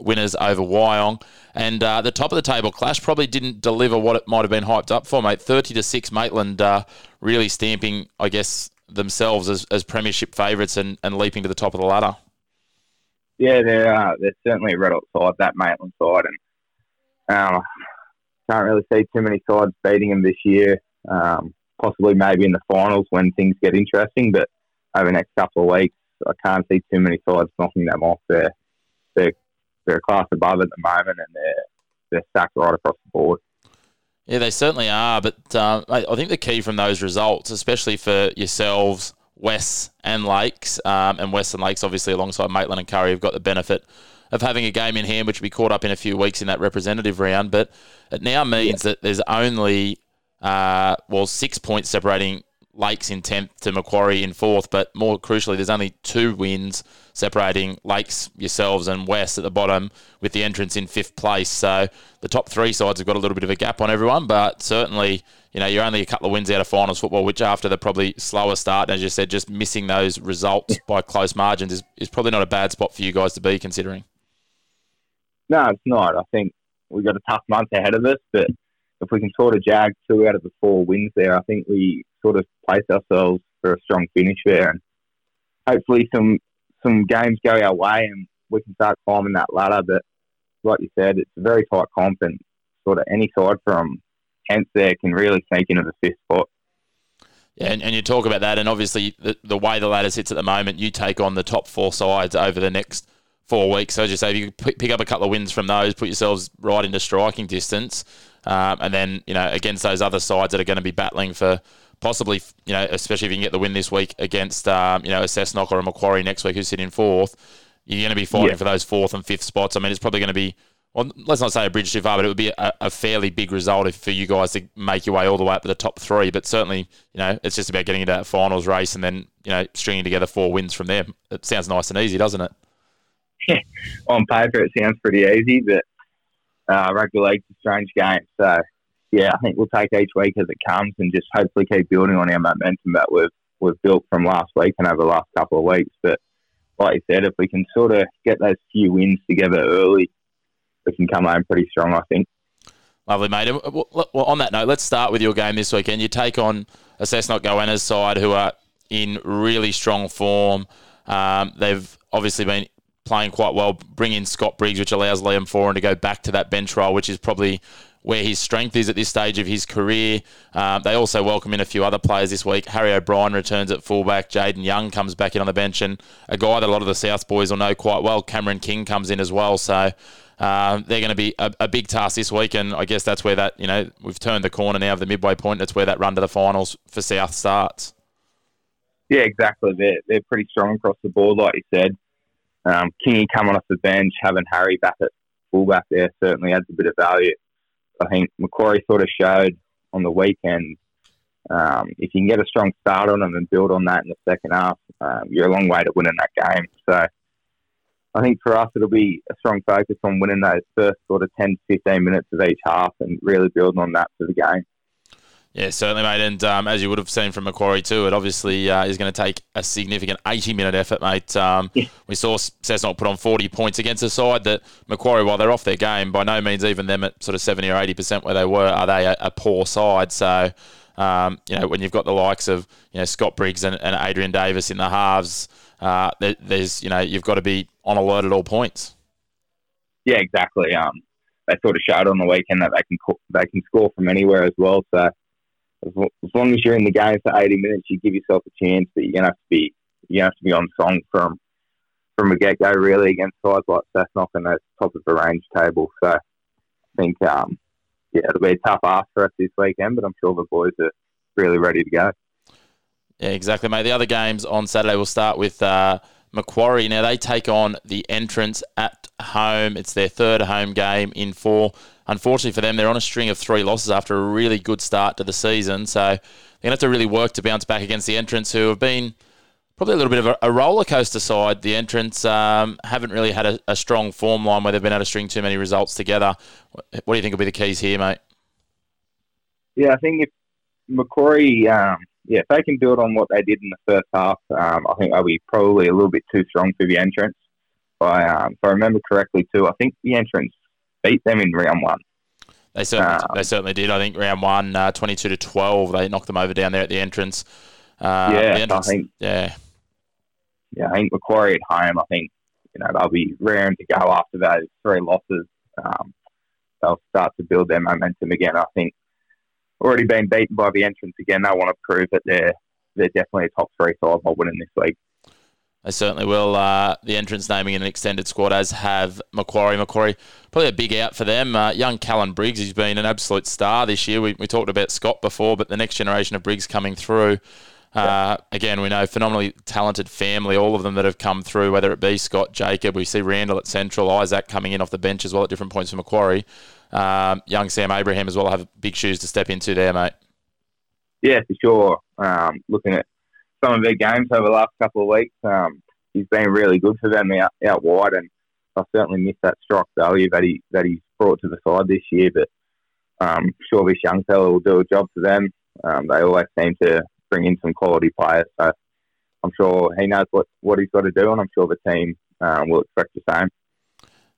Winners over Wyong. And uh, the top of the table clash probably didn't deliver what it might have been hyped up for, mate. 30 to 6, Maitland uh, really stamping, I guess, themselves as, as premiership favourites and, and leaping to the top of the ladder. Yeah, they're uh, they're certainly red hot side, that Maitland side, and um, can't really see too many sides beating them this year. Um, possibly maybe in the finals when things get interesting, but over the next couple of weeks, I can't see too many sides knocking them off. They're they're they're a class above at the moment, and they're they're stacked right across the board. Yeah, they certainly are. But uh, I think the key from those results, especially for yourselves, West and Lakes, um, and Western Lakes obviously alongside Maitland and Curry have got the benefit of having a game in hand, which will be caught up in a few weeks in that representative round. But it now means that there's only uh, well six points separating Lakes in 10th to Macquarie in 4th, but more crucially, there's only two wins separating Lakes, yourselves, and West at the bottom with the entrance in 5th place. So the top three sides have got a little bit of a gap on everyone, but certainly, you know, you're only a couple of wins out of finals football, which after the probably slower start, and as you said, just missing those results by close margins is, is probably not a bad spot for you guys to be considering. No, it's not. I think we've got a tough month ahead of us, but if we can sort of jag two out of the four wins there, I think we sort of place ourselves for a strong finish there, and hopefully some some games go our way and we can start climbing that ladder. But like you said, it's a very tight comp, and sort of any side from hence there can really sneak into the fifth spot. Yeah, and, and you talk about that, and obviously the, the way the ladder sits at the moment, you take on the top four sides over the next four weeks. So as you say, if you pick up a couple of wins from those, put yourselves right into striking distance, um, and then you know against those other sides that are going to be battling for possibly, you know, especially if you can get the win this week against, um, you know, a Cessnock or a Macquarie next week who's sitting fourth, you're going to be fighting yeah. for those fourth and fifth spots. I mean, it's probably going to be, well, let's not say a bridge too far, but it would be a, a, fairly big result if, for you guys to make your way all the way up to the top three. But certainly, you know, it's just about getting into that finals race and then, you know, stringing together four wins from there. It sounds nice and easy, doesn't it? <laughs> On paper, it sounds pretty easy, but uh, rugby league's a strange game. So yeah, I think we'll take each week as it comes and just hopefully keep building on our momentum that we've we've built from last week and over the last couple of weeks. But like you said, if we can sort of get those few wins together early, we can come home pretty strong, I think. Lovely, mate. Well, on that note, let's start with your game this weekend. You take on a Cessnock Goannas side who are in really strong form. Um, they've obviously been playing quite well. Bring in Scott Briggs, which allows Liam Foran to go back to that bench role, which is probably where his strength is at this stage of his career. Um, they also welcome in a few other players this week. Harry O'Brien returns at fullback. Jaden Young comes back in on the bench, and a guy that a lot of the South boys will know quite well, Cameron King, comes in as well. So um, they're going to be a, a, big task this week, and I guess that's where that you know we've turned the corner now of the midway point. That's where that run to the finals for South starts. Yeah, exactly. They're they're pretty strong across the board, like you said. Um, Kingy coming off the bench, having Harry back at fullback there certainly adds a bit of value. I think Macquarie sort of showed on the weekend um, if you can get a strong start on them and build on that in the second half, um, you're a long way to winning that game. So I think for us, it'll be a strong focus on winning those first sort of 10 to 15 minutes of each half and really building on that for the game. Yeah, certainly, mate. And um, as you would have seen from Macquarie too, it obviously uh, is going to take a significant 80-minute effort, mate. Um, yeah. We saw Cessnock put on 40 points against a side that Macquarie, while they're off their game, by no means even them at sort of 70 or 80% where they were, are they a, a poor side. So, um, you know, when you've got the likes of, you know, Scott Briggs and, and Adrian Davis in the halves, uh, there, there's, you know, you've got to be on alert at all points. Yeah, exactly. Um, they sort of showed on the weekend that they can they can score from anywhere as well. So as, long as you're in the game for 80 minutes, you give yourself a chance. But you're gonna have to be you have to be on song from from a get go really against sides like Cessnock and those top of the range table. So I think um, yeah, it'll be a tough ask for us this weekend, but I'm sure the boys are really ready to go. Yeah, exactly, mate. The other games on Saturday will start with uh, Macquarie. Now they take on the entrance at home. It's their third home game in four. Unfortunately for them, they're on a string of three losses after a really good start to the season. So they're going to have to really work to bounce back against the entrance, who have been probably a little bit of a, a roller coaster side. The entrance um, haven't really had a, a, strong form line where they've been able to string too many results together. What do you think will be the keys here, mate? Yeah, I think if Macquarie, um, yeah, if they can build on what they did in the first half, um, I think they'll be probably a little bit too strong for the entrance. By, um, if I remember correctly, too, I think the entrance beat them in round one. They certainly, um, they certainly did. I think round one, uh, 22 to 12, they knocked them over down there at the entrance. Uh, yeah, the entrance, I think. Yeah. Yeah, I think Macquarie at home, I think, you know, they'll be raring to go after those three losses. Um, they'll start to build their momentum again. I think already been beaten by the entrance again. They want to prove that they're they're definitely a top three side by winning this week. They certainly will. Uh, the entrance naming in an extended squad, as have Macquarie. Macquarie, probably a big out for them. Uh, young Callan Briggs, he's been an absolute star this year. We, we talked about Scott before, but the next generation of Briggs coming through. Uh, again, we know phenomenally talented family, all of them that have come through, whether it be Scott Jacob, we see Randall at Central, Isaac coming in off the bench as well at different points for Macquarie. Um, young Sam Abraham as well have big shoes to step into there, mate. Yeah, for sure. Um, looking at some of their games over the last couple of weeks, um, he's been really good for them out, out wide, and I certainly miss that strike value that he that he's brought to the side this year. But um, sure, this young fellow will do a job for them. Um, they always seem to bring in some quality players, so I'm sure he knows what, what he's got to do, and I'm sure the team um, will expect the same.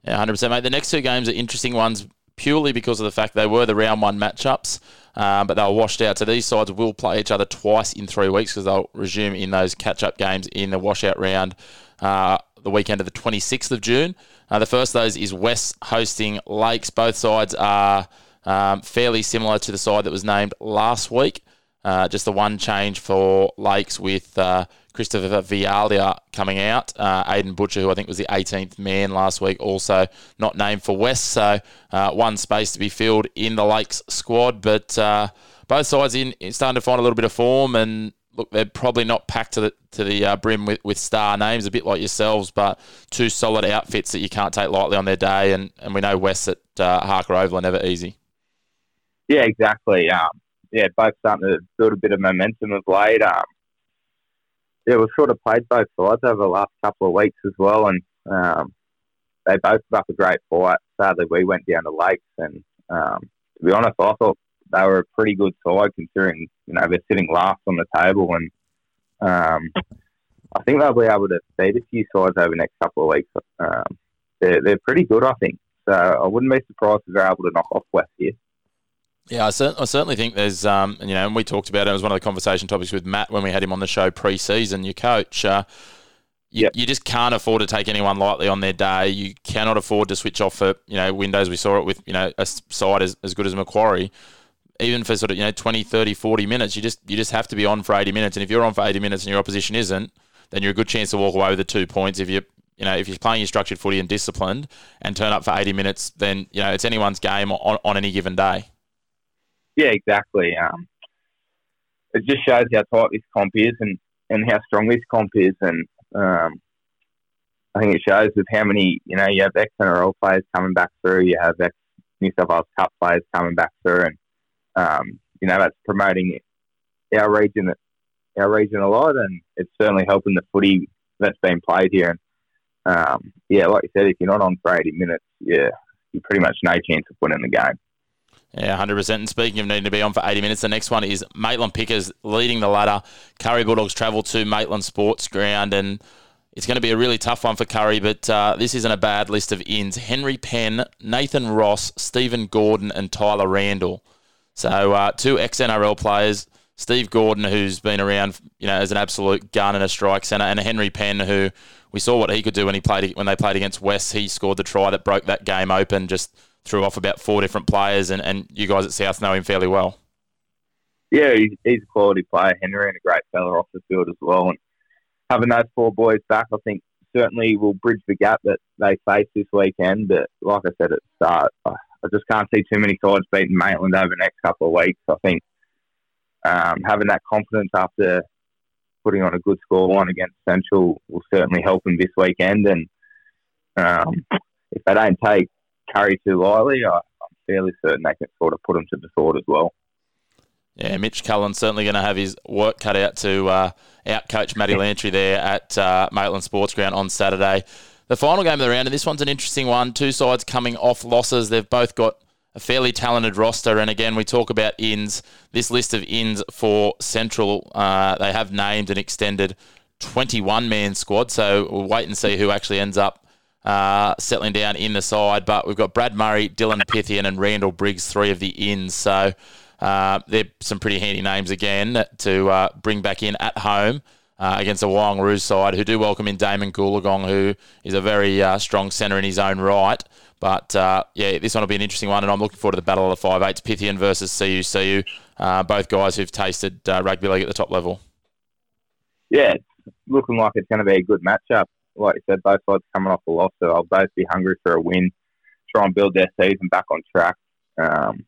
Yeah, 100%, mate. The next two games are interesting ones purely because of the fact they were the round one matchups, um, but they were washed out. So these sides will play each other twice in three weeks because they'll resume in those catch up games in the washout round uh, the weekend of the 26th of June. Uh, the first of those is West hosting Lakes. Both sides are um, fairly similar to the side that was named last week. Uh, just the one change for Lakes with uh, Christopher Vialia coming out. Uh, Aiden Butcher, who I think was the 18th man last week, also not named for West. So uh, one space to be filled in the Lakes squad. But uh, both sides in starting to find a little bit of form and look, they're probably not packed to the to the uh, brim with, with star names, a bit like yourselves, but two solid outfits that you can't take lightly on their day. And, and we know West at uh, Harker Oval are never easy. Yeah, exactly. Um, yeah, both starting to build a bit of momentum of late. Um, yeah, we've sort of played both sides over the last couple of weeks as well, and um, they both put up a great fight. Sadly, we went down to Lakes, and um, to be honest, I thought they were a pretty good side considering you know they're sitting last on the table, and um, I think they'll be able to beat a few sides over the next couple of weeks. Um, they're they're pretty good, I think. So I wouldn't be surprised if they're able to knock off West here. Yeah, I, cer- I certainly think there's, um, you know, and we talked about it. It was one of the conversation topics with Matt when we had him on the show pre-season. Your coach, uh, you, yep. you just can't afford to take anyone lightly on their day. You cannot afford to switch off for, you know, windows. We saw it with, you know, a side as, as good as Macquarie. Even for sort of, you know, 20, 30, 40 minutes, you just you just have to be on for 80 minutes. And if you're on for 80 minutes and your opposition isn't, then you're a good chance to walk away with the two points. If you you know, if you're playing your structured footy and disciplined and turn up for 80 minutes, then, you know, it's anyone's game on, on any given day. Yeah, exactly. Um, it just shows how tight this comp is and, and how strong this comp is. And um, I think it shows with how many, you know, you have ex NRL players coming back through, you have ex New South Wales Cup players coming back through, and, um, you know, that's promoting our region, our region a lot, and it's certainly helping the footy that's been played here. And, um, yeah, like you said, if you're not on for 80 minutes, yeah, you're pretty much no chance of winning the game. Yeah, 100%. And speaking of needing to be on for 80 minutes, the next one is Maitland Pickers leading the ladder. Kurri Bulldogs travel to Maitland Sports Ground, and it's going to be a really tough one for Kurri, but uh, this isn't a bad list of ins. Henry Penn, Nathan Ross, Stephen Gordon, and Tyler Randall. So uh, two ex-NRL players. Steve Gordon, who's been around, you know, as an absolute gun and a strike centre, and Henry Penn, who we saw what he could do when he played when they played against West. He scored the try that broke that game open. Just threw off about four different players, and, and you guys at South know him fairly well. Yeah, he's, a quality player, Henry, and a great fella off the field as well. And having those four boys back, I think certainly will bridge the gap that they face this weekend. But like I said at the start, I just can't see too many sides beating Maitland over the next couple of weeks. I think um, having that confidence after putting on a good scoreline against Central will certainly help them this weekend. And um, if they don't take Kurri too lightly, I, am fairly certain they can sort of put him to the sword as well. Yeah, Mitch Cullen certainly going to have his work cut out to uh, outcoach Matty Lantry there at uh, Maitland Sports Ground on Saturday. The final game of the round, and this one's an interesting one. Two sides coming off losses. They've both got a fairly talented roster. And again, we talk about ins. This list of ins for Central, uh, they have named an extended 21 man squad. So we'll wait and see who actually ends up uh, settling down in the side. But we've got Brad Murray, Dylan Phythian, and Randall Briggs, three of the ins. So uh, they're some pretty handy names again to uh, bring back in at home. Uh, against a Wyong side who do welcome in Damon Goolagong, who is a very uh, strong centre in his own right. But uh, yeah, this one will be an interesting one, and I'm looking forward to the battle of the five eights, Pythian versus CUCU. Uh, both guys who've tasted rugby league at the top level. Yeah, looking like it's going to be a good matchup like you said, both sides coming off a loss, so they'll both be hungry for a win, try and build their season back on track. Um,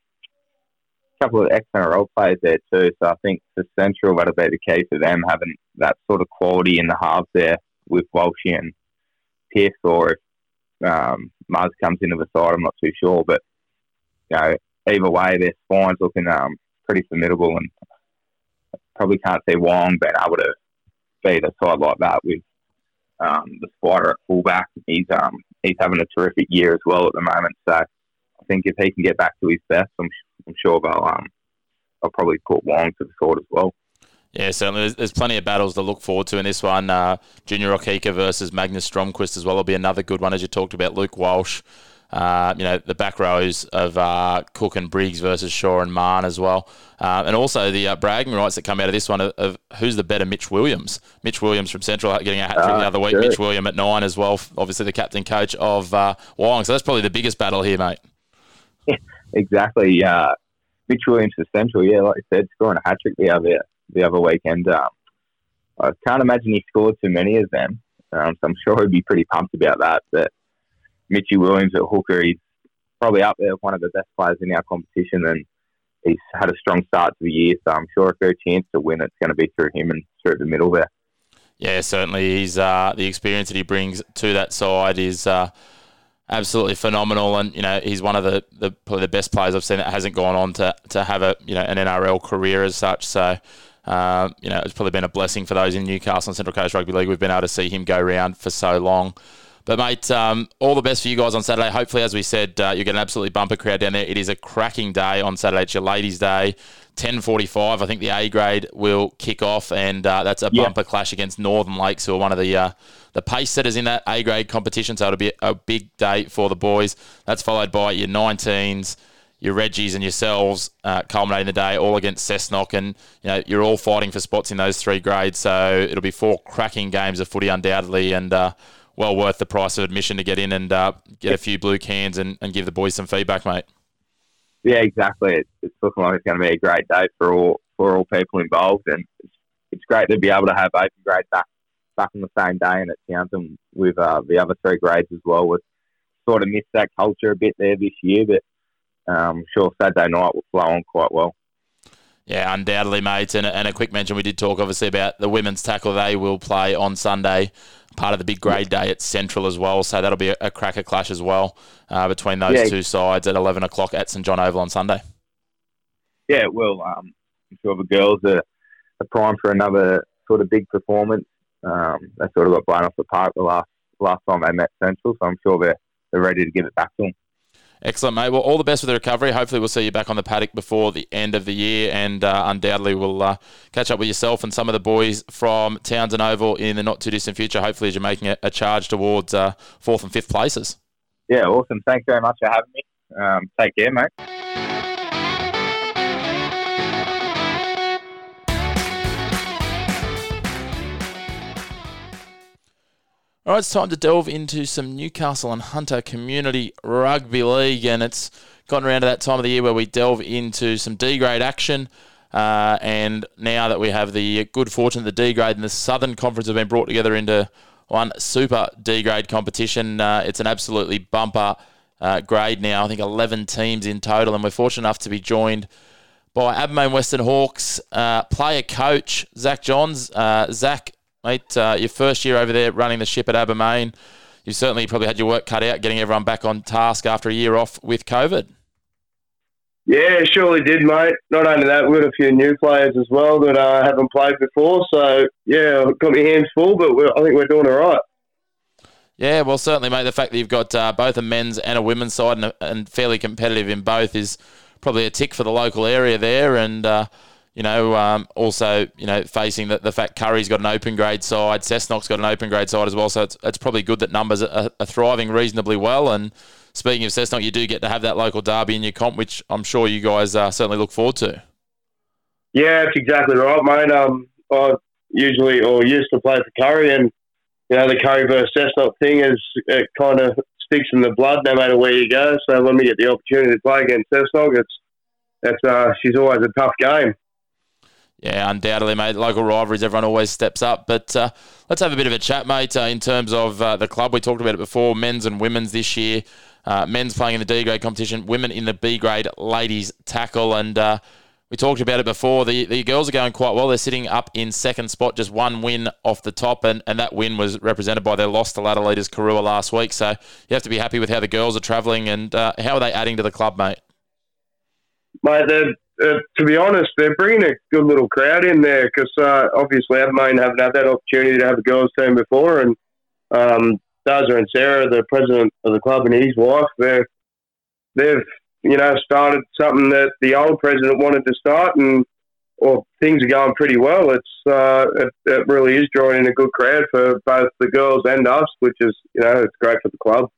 couple of ex NRL players there too. So I think for Central that'll be the key for them having that sort of quality in the halves there with Walshy and Pierce, or if um, Muzz comes into the side, I'm not too sure. But you know, either way, their spine's looking um, pretty formidable, and probably can't see Wyong being able to beat a side like that with um, the spider at fullback. He's um, he's having a terrific year as well at the moment. So I think if he can get back to his best, I'm, I'm sure they'll um, I'll probably put Wyong to the sword as well. Yeah, certainly. There's, there's, plenty of battles to look forward to in this one. Uh, Junior Okeka versus Magnus Stromquist as well will be another good one, as you talked about. Luke Walsh uh, you know, the back rows of uh, Cook and Briggs versus Shaw and Marn as well. Uh, and also the uh, bragging rights that come out of this one of, of, who's the better Mitch Williams. Mitch Williams from Central getting a hat trick the ah, other week. Sure. Mitch Williams at nine as well, obviously the captain coach of uh, Wyong. So that's probably the biggest battle here, mate. <laughs> Yeah, exactly. Uh, Mitch Williams for Central, yeah, like I said, scoring a hat trick the other the other weekend. Um, I can't imagine he scored too many of them. Um, so I'm sure he'd be pretty pumped about that. But Mitchy Williams at hooker. He's probably up there, one of the best players in our competition, and he's had a strong start to the year. So I'm sure if there's a chance to win, it's going to be through him and through the middle there. Yeah, certainly. He's uh, the experience that he brings to that side is uh, absolutely phenomenal, and you know he's one of the, the probably the best players I've seen that hasn't gone on to, to have a you know an NRL career as such. So. Uh, you know, it's probably been a blessing for those in Newcastle and Central Coast Rugby League. We've been able to see him go around for so long. But mate, um, all the best for you guys on Saturday. Hopefully, as we said, uh, you get an absolutely bumper crowd down there. It is a cracking day on Saturday. It's your ladies' day. 10:45. I think the A grade will kick off, and uh, that's a yeah. bumper clash against Northern Lakes, who are one of the uh, the pace setters in that A grade competition. So it'll be a big day for the boys. That's followed by your 19s your Reggies and yourselves uh, culminating the day all against Cessnock, and you know you're all fighting for spots in those three grades. So it'll be four cracking games of footy undoubtedly, and uh, well worth the price of admission to get in and uh, get a few blue cans and, and give the boys some feedback, mate. Yeah, exactly. It's, it's looking like it's going to be a great day for all for all people involved, and it's, it's great to be able to have open grade back back on the same day and at Townson with uh, the other three grades as well. We've sort of missed that culture a bit there this year, but um, I'm sure Saturday night will flow on quite well. Yeah, undoubtedly, mate. And, and a quick mention, we did talk obviously about the women's tackle. They will play on Sunday, part of the big grade day at Central as well. So that'll be a, a cracker clash as well uh, between those yeah. two sides at 11 o'clock at St John Oval on Sunday. Yeah, well. Um, I'm sure the girls are, are primed for another sort of big performance. Um, they sort of got blown off the park the last last time they met Central, so I'm sure they're, they're ready to give it back to them. Excellent, mate. Well, all the best with the recovery. Hopefully, we'll see you back on the paddock before the end of the year, and uh, undoubtedly, we'll uh, catch up with yourself and some of the boys from Townson Oval in the not too distant future. Hopefully, as you're making a, a charge towards uh, fourth and fifth places. Yeah, awesome. Thanks very much for having me. Um, take care, mate. All right, it's time to delve into some Newcastle and Hunter Community Rugby League, and it's gotten around to that time of the year where we delve into some D grade action. Uh, and now that we have the good fortune, of the D grade and the Southern Conference have been brought together into one super D grade competition, uh, it's an absolutely bumper uh, grade now. I think 11 teams in total, and we're fortunate enough to be joined by Abermain Western Hawks uh, player coach Zach Johns. Uh, Zach, mate. Uh, your first year over there running the ship at Abermain, you certainly probably had your work cut out getting everyone back on task after a year off with COVID. Yeah, surely did, mate. Not only that, we've got a few new players as well that uh, haven't played before. So, yeah, got my hands full, but I think we're doing all right. Yeah, well, certainly, mate. The fact that you've got uh, both a men's and a women's side and, and, fairly competitive in both is probably a tick for the local area there. And uh, you know, um, also, you know, facing the, the fact Kurri's got an open grade side, Cessnock's got an open grade side as well. So it's, it's probably good that numbers are, are thriving reasonably well. And speaking of Cessnock, you do get to have that local derby in your comp, which I'm sure you guys uh, certainly look forward to. Yeah, that's exactly right, mate. Um, I usually or used to play for Kurri, and you know the Curry versus Cessnock thing is it kind of sticks in the blood no matter where you go. So when we get the opportunity to play against Cessnock, it's it's uh, she's always a tough game. Yeah, undoubtedly, mate. Local rivalries, everyone always steps up. But uh, let's have a bit of a chat, mate, uh, in terms of uh, the club. We talked about it before, men's and women's this year. uh, men's playing in the D grade competition, women in the B grade ladies tackle, and uh, we talked about it before. The the girls are going quite well. They're sitting up in second spot, just one win off the top, and, and that win was represented by their loss to ladder leaders Karuah last week. So you have to be happy with how the girls are travelling and uh, how are they adding to the club, mate? Mate, uh, to be honest, they're bringing a good little crowd in there because uh, obviously Adelaide haven't had that opportunity to have a girls' team before, and um, Daza and Sarah, the president of the club, and his wife, they're they've you know started something that the old president wanted to start, and well, things are going pretty well. It's uh, it, it really is drawing in a good crowd for both the girls and us, which is you know it's great for the club.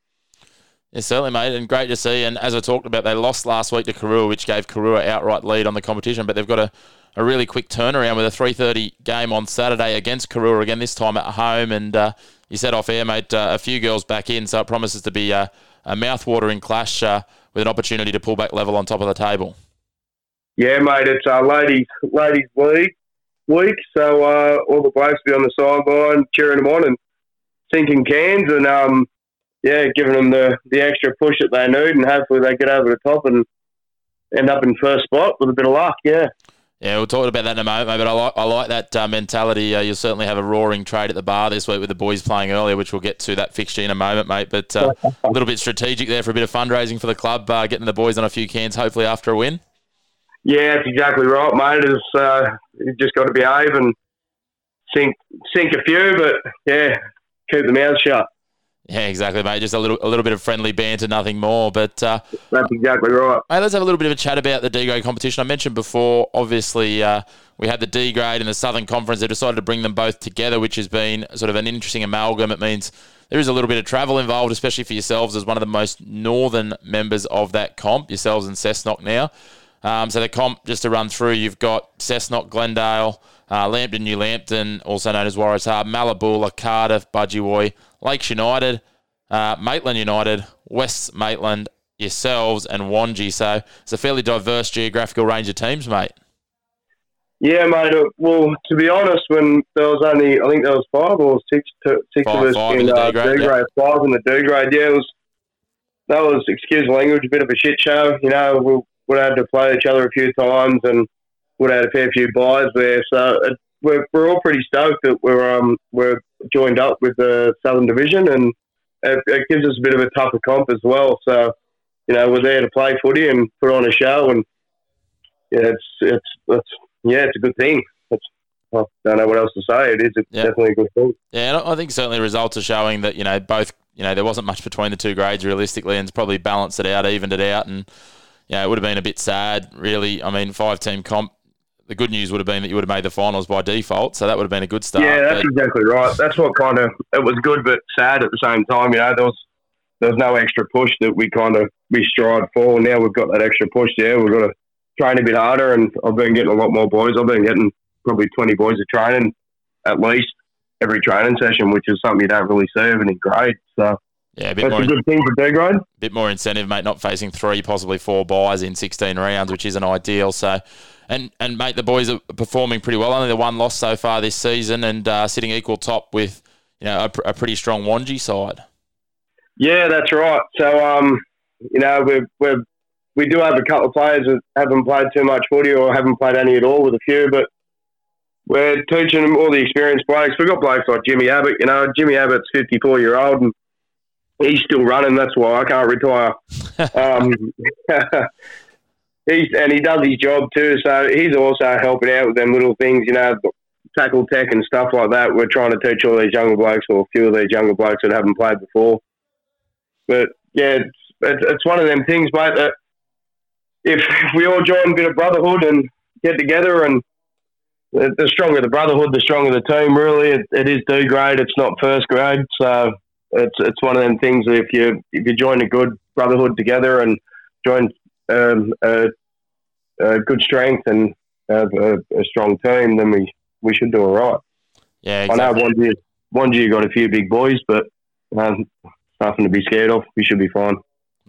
Certainly, mate, and great to see. And as I talked about, they lost last week to Karuah, which gave Karuah outright lead on the competition. But they've got a, a really quick turnaround with a 3:30 game on Saturday against Karuah again. This time at home, and uh, you said off air, mate, uh, a few girls back in, so it promises to be a, a mouth-watering clash uh, with an opportunity to pull back level on top of the table. Yeah, mate, it's our ladies ladies league week, so uh, all the blokes be on the sideline cheering them on and sinking cans, and um, yeah, giving them the the extra push that they need, and hopefully they get over the top and end up in first spot with a bit of luck. Yeah. Yeah, we'll talk about that in a moment, mate, but I like, I like that uh, mentality. Uh, you'll certainly have a roaring trade at the bar this week with the boys playing earlier, which we'll get to that fixture in a moment, mate. But uh, <laughs> a little bit strategic there for a bit of fundraising for the club, uh, getting the boys on a few cans, hopefully after a win. Yeah, that's exactly right, mate. It's, uh, you've just got to behave and sink, sink a few, but yeah, keep the mouth shut. Yeah, exactly, mate. Just a little, a little bit of friendly banter, nothing more. But uh, that's exactly right. Mate, let's have a little bit of a chat about the D grade competition. I mentioned before, obviously, uh, we had the D grade and the Southern Conference. They decided to bring them both together, which has been sort of an interesting amalgam. It means there is a little bit of travel involved, especially for yourselves as one of the most northern members of that comp, yourselves and Cessnock now. Um, so the comp, just to run through, you've got Cessnock, Glendale, uh, Lambton, New Lambton, also known as Warriors Harbour, Mallabula, Cardiff, Budgewoi, Lakes United, uh, Maitland United, West Maitland, yourselves, and Wangi. So it's a fairly diverse geographical range of teams, mate. Yeah, mate. Uh, well, to be honest, when there was only, I think there was five or six, six five, of us five in, in uh, D grade, grade, five in the D grade. Yeah, it was. That was, excuse the language, a bit of a shit show. You know, we would have had to play each other a few times and would have had a fair few buys there. So it, we're, we're all pretty stoked that we're um we're joined up with the Southern Division, and it, it gives us a bit of a tougher comp as well. So you know we're there to play footy and put on a show, and yeah, it's it's, it's yeah, it's a good thing. It's, I don't know what else to say. It is a, Yeah. definitely a good thing. Yeah, I think certainly results are showing that you know both you know there wasn't much between the two grades realistically, and it's probably balanced it out, evened it out, and yeah, it would have been a bit sad, really. I mean, five team comp. The good news would have been that you would have made the finals by default, so that would have been a good start. Yeah, that's but- exactly right. That's what kind of it was good but sad at the same time. You know, there was there was no extra push that we kind of we strived for. Now we've got that extra push. Yeah, we've got to train a bit harder, and I've been getting a lot more boys. I've been getting probably twenty boys of training at least every training session, which is something you don't really see even in grade. So yeah, a bit that's more, a good thing for bit more incentive, mate. Not facing three, possibly four buys in sixteen rounds, which isn't ideal. So, and and mate, the boys are performing pretty well. Only the one loss so far this season, and uh, sitting equal top with you know a, pr- a pretty strong Wangi side. Yeah, that's right. So, um, you know, we're, we're, we do have a couple of players that haven't played too much footy or haven't played any at all with a few, but we're teaching them all the experienced blokes. We've got blokes like Jimmy Abbott. You know, Jimmy Abbott's 54 year old and he's still running. That's why I can't retire. <laughs> um, <laughs> he's, and he does his job too. So he's also helping out with them little things, you know, tackle tech and stuff like that. We're trying to teach all these younger blokes or a few of these younger blokes that haven't played before. But yeah, it's, it's, it's one of them things, mate, that if <laughs> we all join a bit of brotherhood and get together and the the stronger the brotherhood, the stronger the team. Really, it, it is D grade. It's not first grade, so it's it's one of them things. That if you if you join a good brotherhood together and join um, a, a good strength and have a, a strong team, then we we should do all right. Yeah, I know one year one year got a few big boys, but um, nothing to be scared of. We should be fine.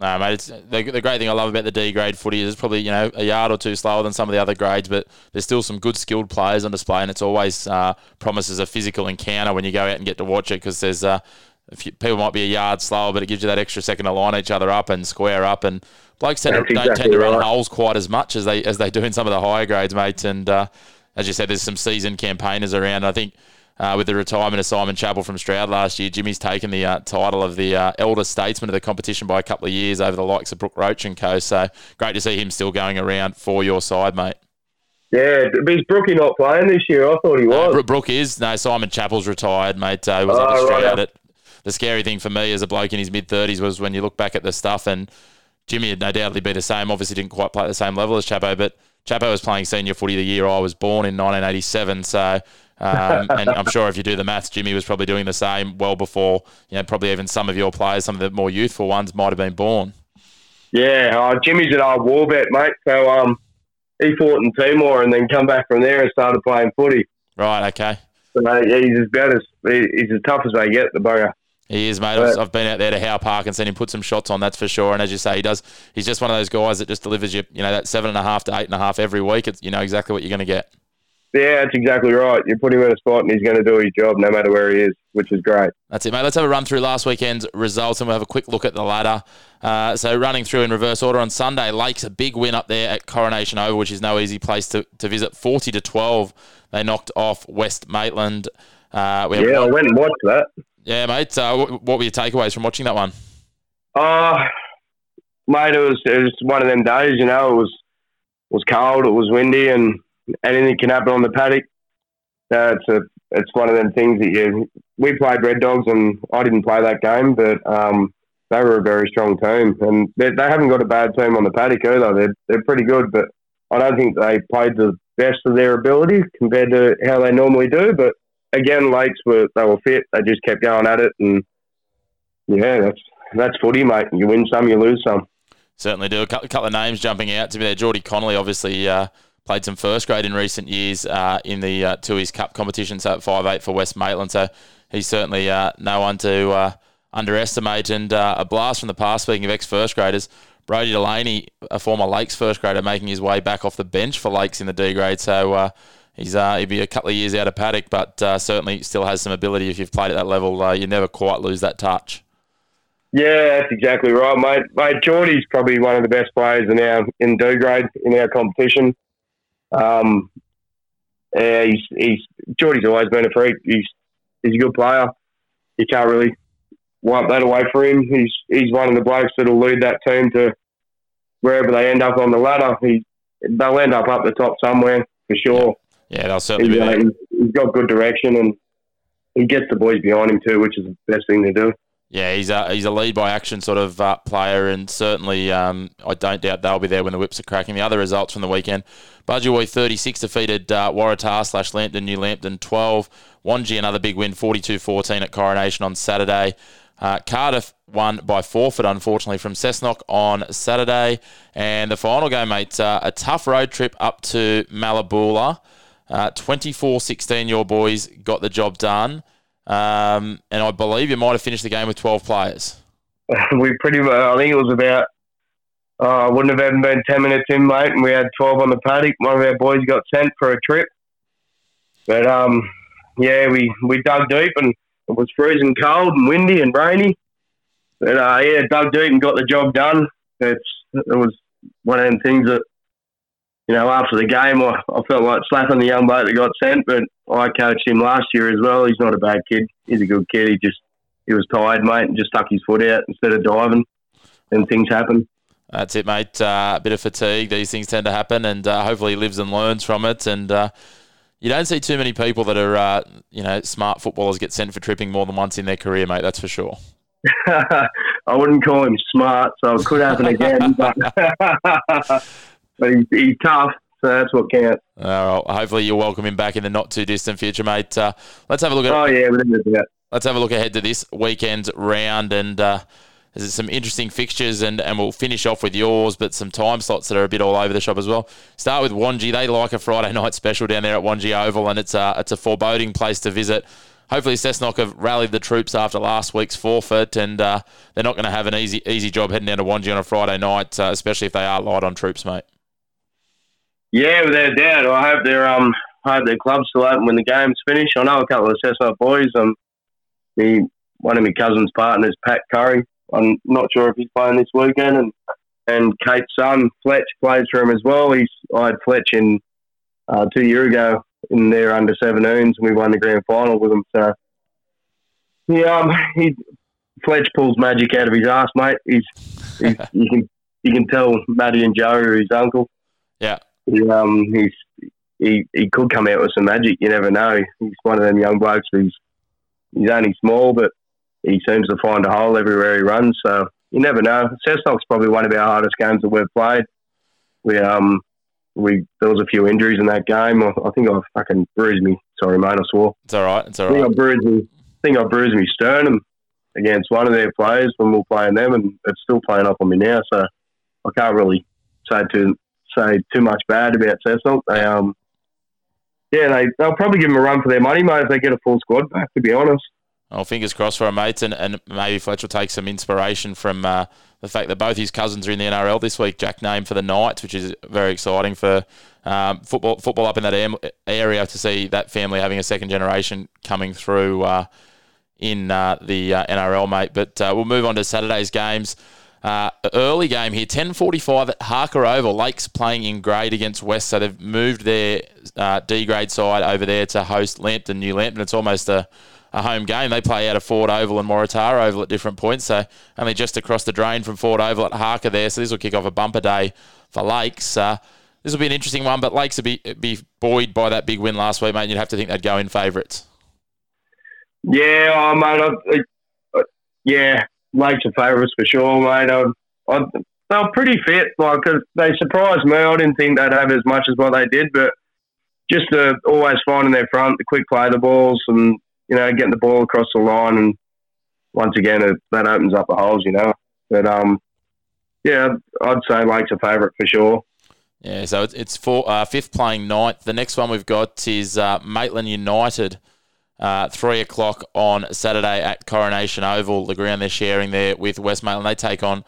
No, mate. It's, the, the great thing I love about the D grade footy is it's probably you know a yard or two slower than some of the other grades, but there's still some good skilled players on display, and it's always uh, promises a physical encounter when you go out and get to watch it because there's uh, few, people might be a yard slower, but it gives you that extra second to line each other up and square up. And blokes tend to, That's don't tend to run right. holes quite as much as they as they do in some of the higher grades, mate. And uh, as you said, there's some seasoned campaigners around. I think uh, with the retirement of Simon Chappell from Stroud last year, Jimmy's taken the uh, title of the uh, elder statesman of the competition by a couple of years over the likes of Brooke Roach and co. So great to see him still going around for your side, mate. Yeah, but is Brookie not playing this year? I thought he was. Brooke, Brooke is. No, Simon Chappell's retired, mate. Uh, he was Oh, at Stroud. right. It. The scary thing for me as a bloke in his mid 30s was when you look back at the stuff, and Jimmy would no doubtly be the same. Obviously, didn't quite play at the same level as Chapo, but Chapo was playing senior footy the year I was born in 1987. So, um, <laughs> and I'm sure if you do the maths, Jimmy was probably doing the same well before, you know, probably even some of your players, some of the more youthful ones, might have been born. Yeah, uh, Jimmy's an old war vet, mate. So um, he fought in Timor and then come back from there and started playing footy. Right, okay. So uh, he's as bad as he's as tough as they get. The bugger. He is, mate. I've, I've been out there to Howe Park and seen him put some shots on. That's for sure. And as you say, he does. He's just one of those guys that just delivers you, you know, that seven and a half to eight and a half every week. It's, you know exactly what you're going to get. Yeah, that's exactly right. You put him in a spot and he's going to do his job no matter where he is, which is great. That's it, mate. Let's have a run through last weekend's results and we'll have a quick look at the ladder. Uh, so, running through in reverse order on Sunday, Lakes a big win up there at Coronation Oval, which is no easy place to, to visit. 40 to 12, they knocked off West Maitland. Uh, we Yeah, I went and watched that. Yeah, mate. Uh, what, were your takeaways from watching that one? Uh, mate, it was it was one of them days. You know, it was was cold, it was windy, and anything can happen on the paddock. Uh, it's a it's one of them things that you. We played Red Dogs, and I didn't play that game, but um, they were a very strong team, and they, they haven't got a bad team on the paddock either. They're they're pretty good, but I don't think they played the best of their ability compared to how they normally do. But again, Lakes were they were fit. They just kept going at it, and yeah, that's that's footy, mate. You win some, you lose some. Certainly do. A couple, of names jumping out to me there. Geordie Connolly obviously uh, played some first grade in recent years uh, in the uh, Tui's Cup competition, so at five eight for West Maitland. So he's certainly uh, no one to uh, underestimate. And uh, a blast from the past, speaking of ex first graders, Brody Delaney, a former Lakes first grader, making his way back off the bench for Lakes in the D grade. So uh, he's uh, he'd be a couple of years out of paddock, but uh, certainly still has some ability. If you've played at that level, uh, you never quite lose that touch. Yeah, that's exactly right, mate. Mate, Geordie's probably one of the best players in our in D grade in our competition. Um, yeah, he's he's Geordie's always been a freak. He's he's a good player. You can't really wipe that away for him. He's he's one of the blokes that'll lead that team to wherever they end up on the ladder. He they'll end up up the top somewhere for sure. Yeah, they'll certainly He's, be uh, there. he's- he's got good direction and he gets the boys behind him too, which is the best thing to do. Yeah, he's a he's a lead by action sort of uh, player, and certainly um, I don't doubt they'll be there when the whips are cracking. The other results from the weekend: Budgewoi 36 defeated uh, Waratah slash Lambton New Lambton 12. Wangi another big win 42-14 at Coronation on Saturday. Uh, Cardiff won by forfeit, unfortunately, from Cessnock on Saturday. And the final game, mate, uh, a tough road trip up to Mallabula. Uh, 24-16, your boys got the job done. Um, and I believe you might have finished the game with 12 players. <laughs> we pretty much, I think it was about, uh, wouldn't have even been 10 minutes in, mate, and we had 12 on the paddock. One of our boys got sent for a trip. But, um, yeah, we, we dug deep and it was freezing cold and windy and rainy. But, uh, yeah, dug deep and got the job done. It's, it was one of them things that, you know, after the game, I, I felt like slapping the young bloke that got sent, but I coached him last year as well. He's not a bad kid. He's a good kid. He just, he was tired, mate, and just stuck his foot out instead of diving, and things happen. That's it, mate. Uh, a bit of fatigue. These things tend to happen, and uh, hopefully he lives and learns from it. And uh, you don't see too many people that are, uh, you know, smart footballers get sent for tripping more than once in their career, mate. That's for sure. <laughs> I wouldn't call him smart, so it could happen again. <laughs> but he's, he's tough, so that's what counts. All right. Hopefully you'll welcome him back in the not too distant future, mate. Uh, let's have a look at Oh yeah, within the doubt. let's have a look ahead to this weekend's round and uh, there's some interesting fixtures and, and we'll finish off with yours but some time slots that are a bit all over the shop as well start with Wangi they like a Friday night special down there at Wangi Oval and it's a, it's a foreboding place to visit hopefully Cessnock have rallied the troops after last week's forfeit and uh, they're not going to have an easy easy job heading down to Wangi on a Friday night uh, especially if they are light on troops mate Yeah, without a doubt. I hope their um, I hope their club's still open when the game's finished. I know a couple of Cessnock boys. Um, the one of my cousin's partners, Pat Curry. I'm not sure if he's playing this weekend, and and Kate's son Fletch plays for him as well. He's I had Fletch in uh, two year ago in their under 17s, and we won the grand final with him. So yeah, um, he Fletch pulls magic out of his ass, mate. He's, he's <laughs> you can you can tell Matty and Joe are his uncle. He, um, he's he, he could come out with some magic. You never know. He's one of them young blokes. He's he's only small, but he seems to find a hole everywhere he runs. So you never know. Cessnock's probably one of our hardest games that we've played. We um we there was a few injuries in that game. I, I think I fucking bruised me. Sorry, mate. I swore. It's all right. It's all I think. I bruised me. I think I bruised me sternum against one of their players when we were playing them, and it's still playing up on me now. So I can't really say too say too much bad about Cessnock. They um yeah they they'll probably give them a run for their money, mate, if they get a full squad back. To be honest. Well, fingers crossed for our mates, and, and maybe Fletch will take some inspiration from uh, the fact that both his cousins are in the NRL this week. Jack named for the Knights, which is very exciting for um, football football up in that area to see that family having a second generation coming through uh, in uh, the uh, NRL, mate. But uh, we'll move on to Saturday's games. Uh, early game here, 10.45 at Harker Oval. Lakes playing in grade against West, so they've moved their uh, D grade side over there to host Lambton, New Lambton. It's almost a, a home game. They play out of Ford Oval and Moratara Oval at different points, so only just across the drain from Ford Oval at Harker there. So this will kick off a bumper day for Lakes. Uh, this will be an interesting one, but Lakes will be, be buoyed by that big win last week, mate. You'd have to think they'd go in favourites. Yeah, oh, mate. I, I, yeah, Lakes are favourites for sure, mate. I, I, they were pretty fit, like they surprised me. I didn't think they'd have as much as what they did, but just uh, always finding their front, the quick play the balls, and you know getting the ball across the line, and once again it, that opens up the holes, you know. But um, yeah, I'd say Lakes are favourite for sure. Yeah, so it's, it's for uh, fifth playing ninth. The next one we've got is uh, Maitland United, uh, three o'clock on Saturday at Coronation Oval, the ground they're sharing there with West Maitland. They take on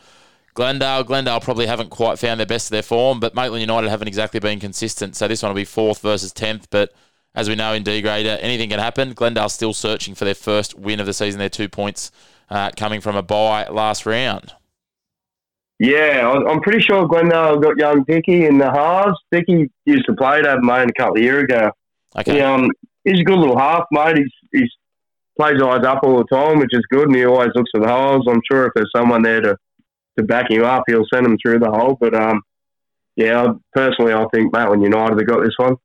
Glendale. Glendale probably haven't quite found their best of their form, but Maitland United haven't exactly been consistent. So this one will be fourth versus tenth. But as we know in D grade, uh, anything can happen. Glendale's still searching for their first win of the season. They're two points uh, coming from a bye last round. Yeah, I'm pretty sure Glendale got young Dicky in the halves. Dicky used to play at Adelaide a couple of years ago. Okay. He, um, he's a good little half, mate. He's, he's plays eyes up all the time, which is good, and he always looks for the holes. I'm sure if there's someone there to, to back him up, he'll send him through the hole. But um, yeah, personally, I think Maitland United have got this one.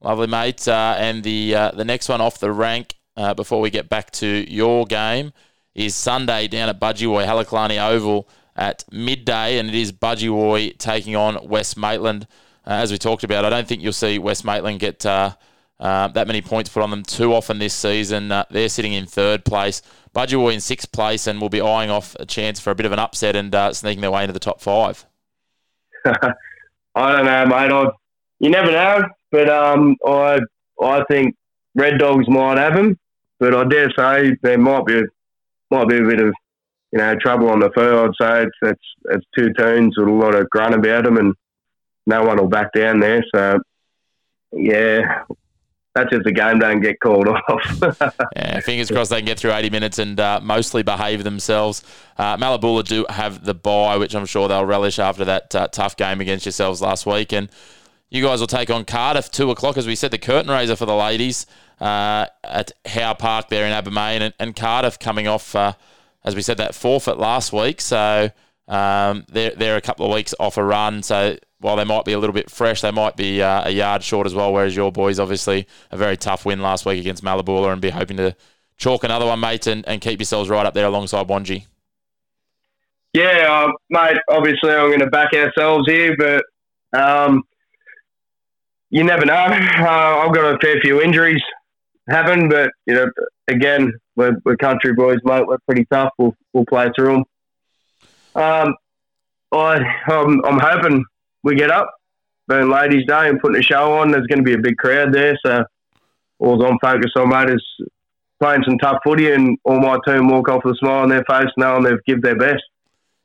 Lovely, mate. Uh, and the uh, the next one off the rank uh, before we get back to your game is Sunday down at Budgewoi Halaklani Oval at midday, and it is Budgewoi taking on West Maitland. Uh, as we talked about, I don't think you'll see West Maitland get uh, that many points put on them too often this season. Uh, they're sitting in third place. Budgewoi in sixth place, and will be eyeing off a chance for a bit of an upset and uh, sneaking their way into the top five. <laughs> I don't know, mate. I, you never know, but um, I I think Red Dogs might have them, but I dare say there might be might be a bit of you know trouble on the field. Say it's it's, it's two teams with a lot of grunt about them, and no one will back down there. So yeah, that's if the game don't get called off. <laughs> Yeah, fingers crossed they can get through 80 minutes and uh, mostly behave themselves. Uh, Mallabula do have the bye, which I'm sure they'll relish after that uh, tough game against yourselves last week. And you guys will take on Cardiff, 2 o'clock, as we said, the curtain raiser for the ladies uh, at Howe Park there in Abermain. And, and Cardiff coming off, uh, as we said, that forfeit last week. So um, they're, they're a couple of weeks off a run. So while they might be a little bit fresh, they might be uh, a yard short as well. Whereas your boys, obviously, a very tough win last week against Mallabula and be hoping to chalk another one, mate, and, and keep yourselves right up there alongside Wangi. Yeah, uh, mate. Obviously, I'm going to back ourselves here, but um, you never know. Uh, I've got a fair few injuries happen, but you know, again, we're, we're country boys, mate. We're pretty tough. We'll we'll play through them. Um, I I'm, I'm hoping we get up, being Ladies' Day and putting a show on. There's going to be a big crowd there, so all I'm focused on, mate, is playing some tough footy, and all my team walk off with a smile on their face, knowing they've give their best.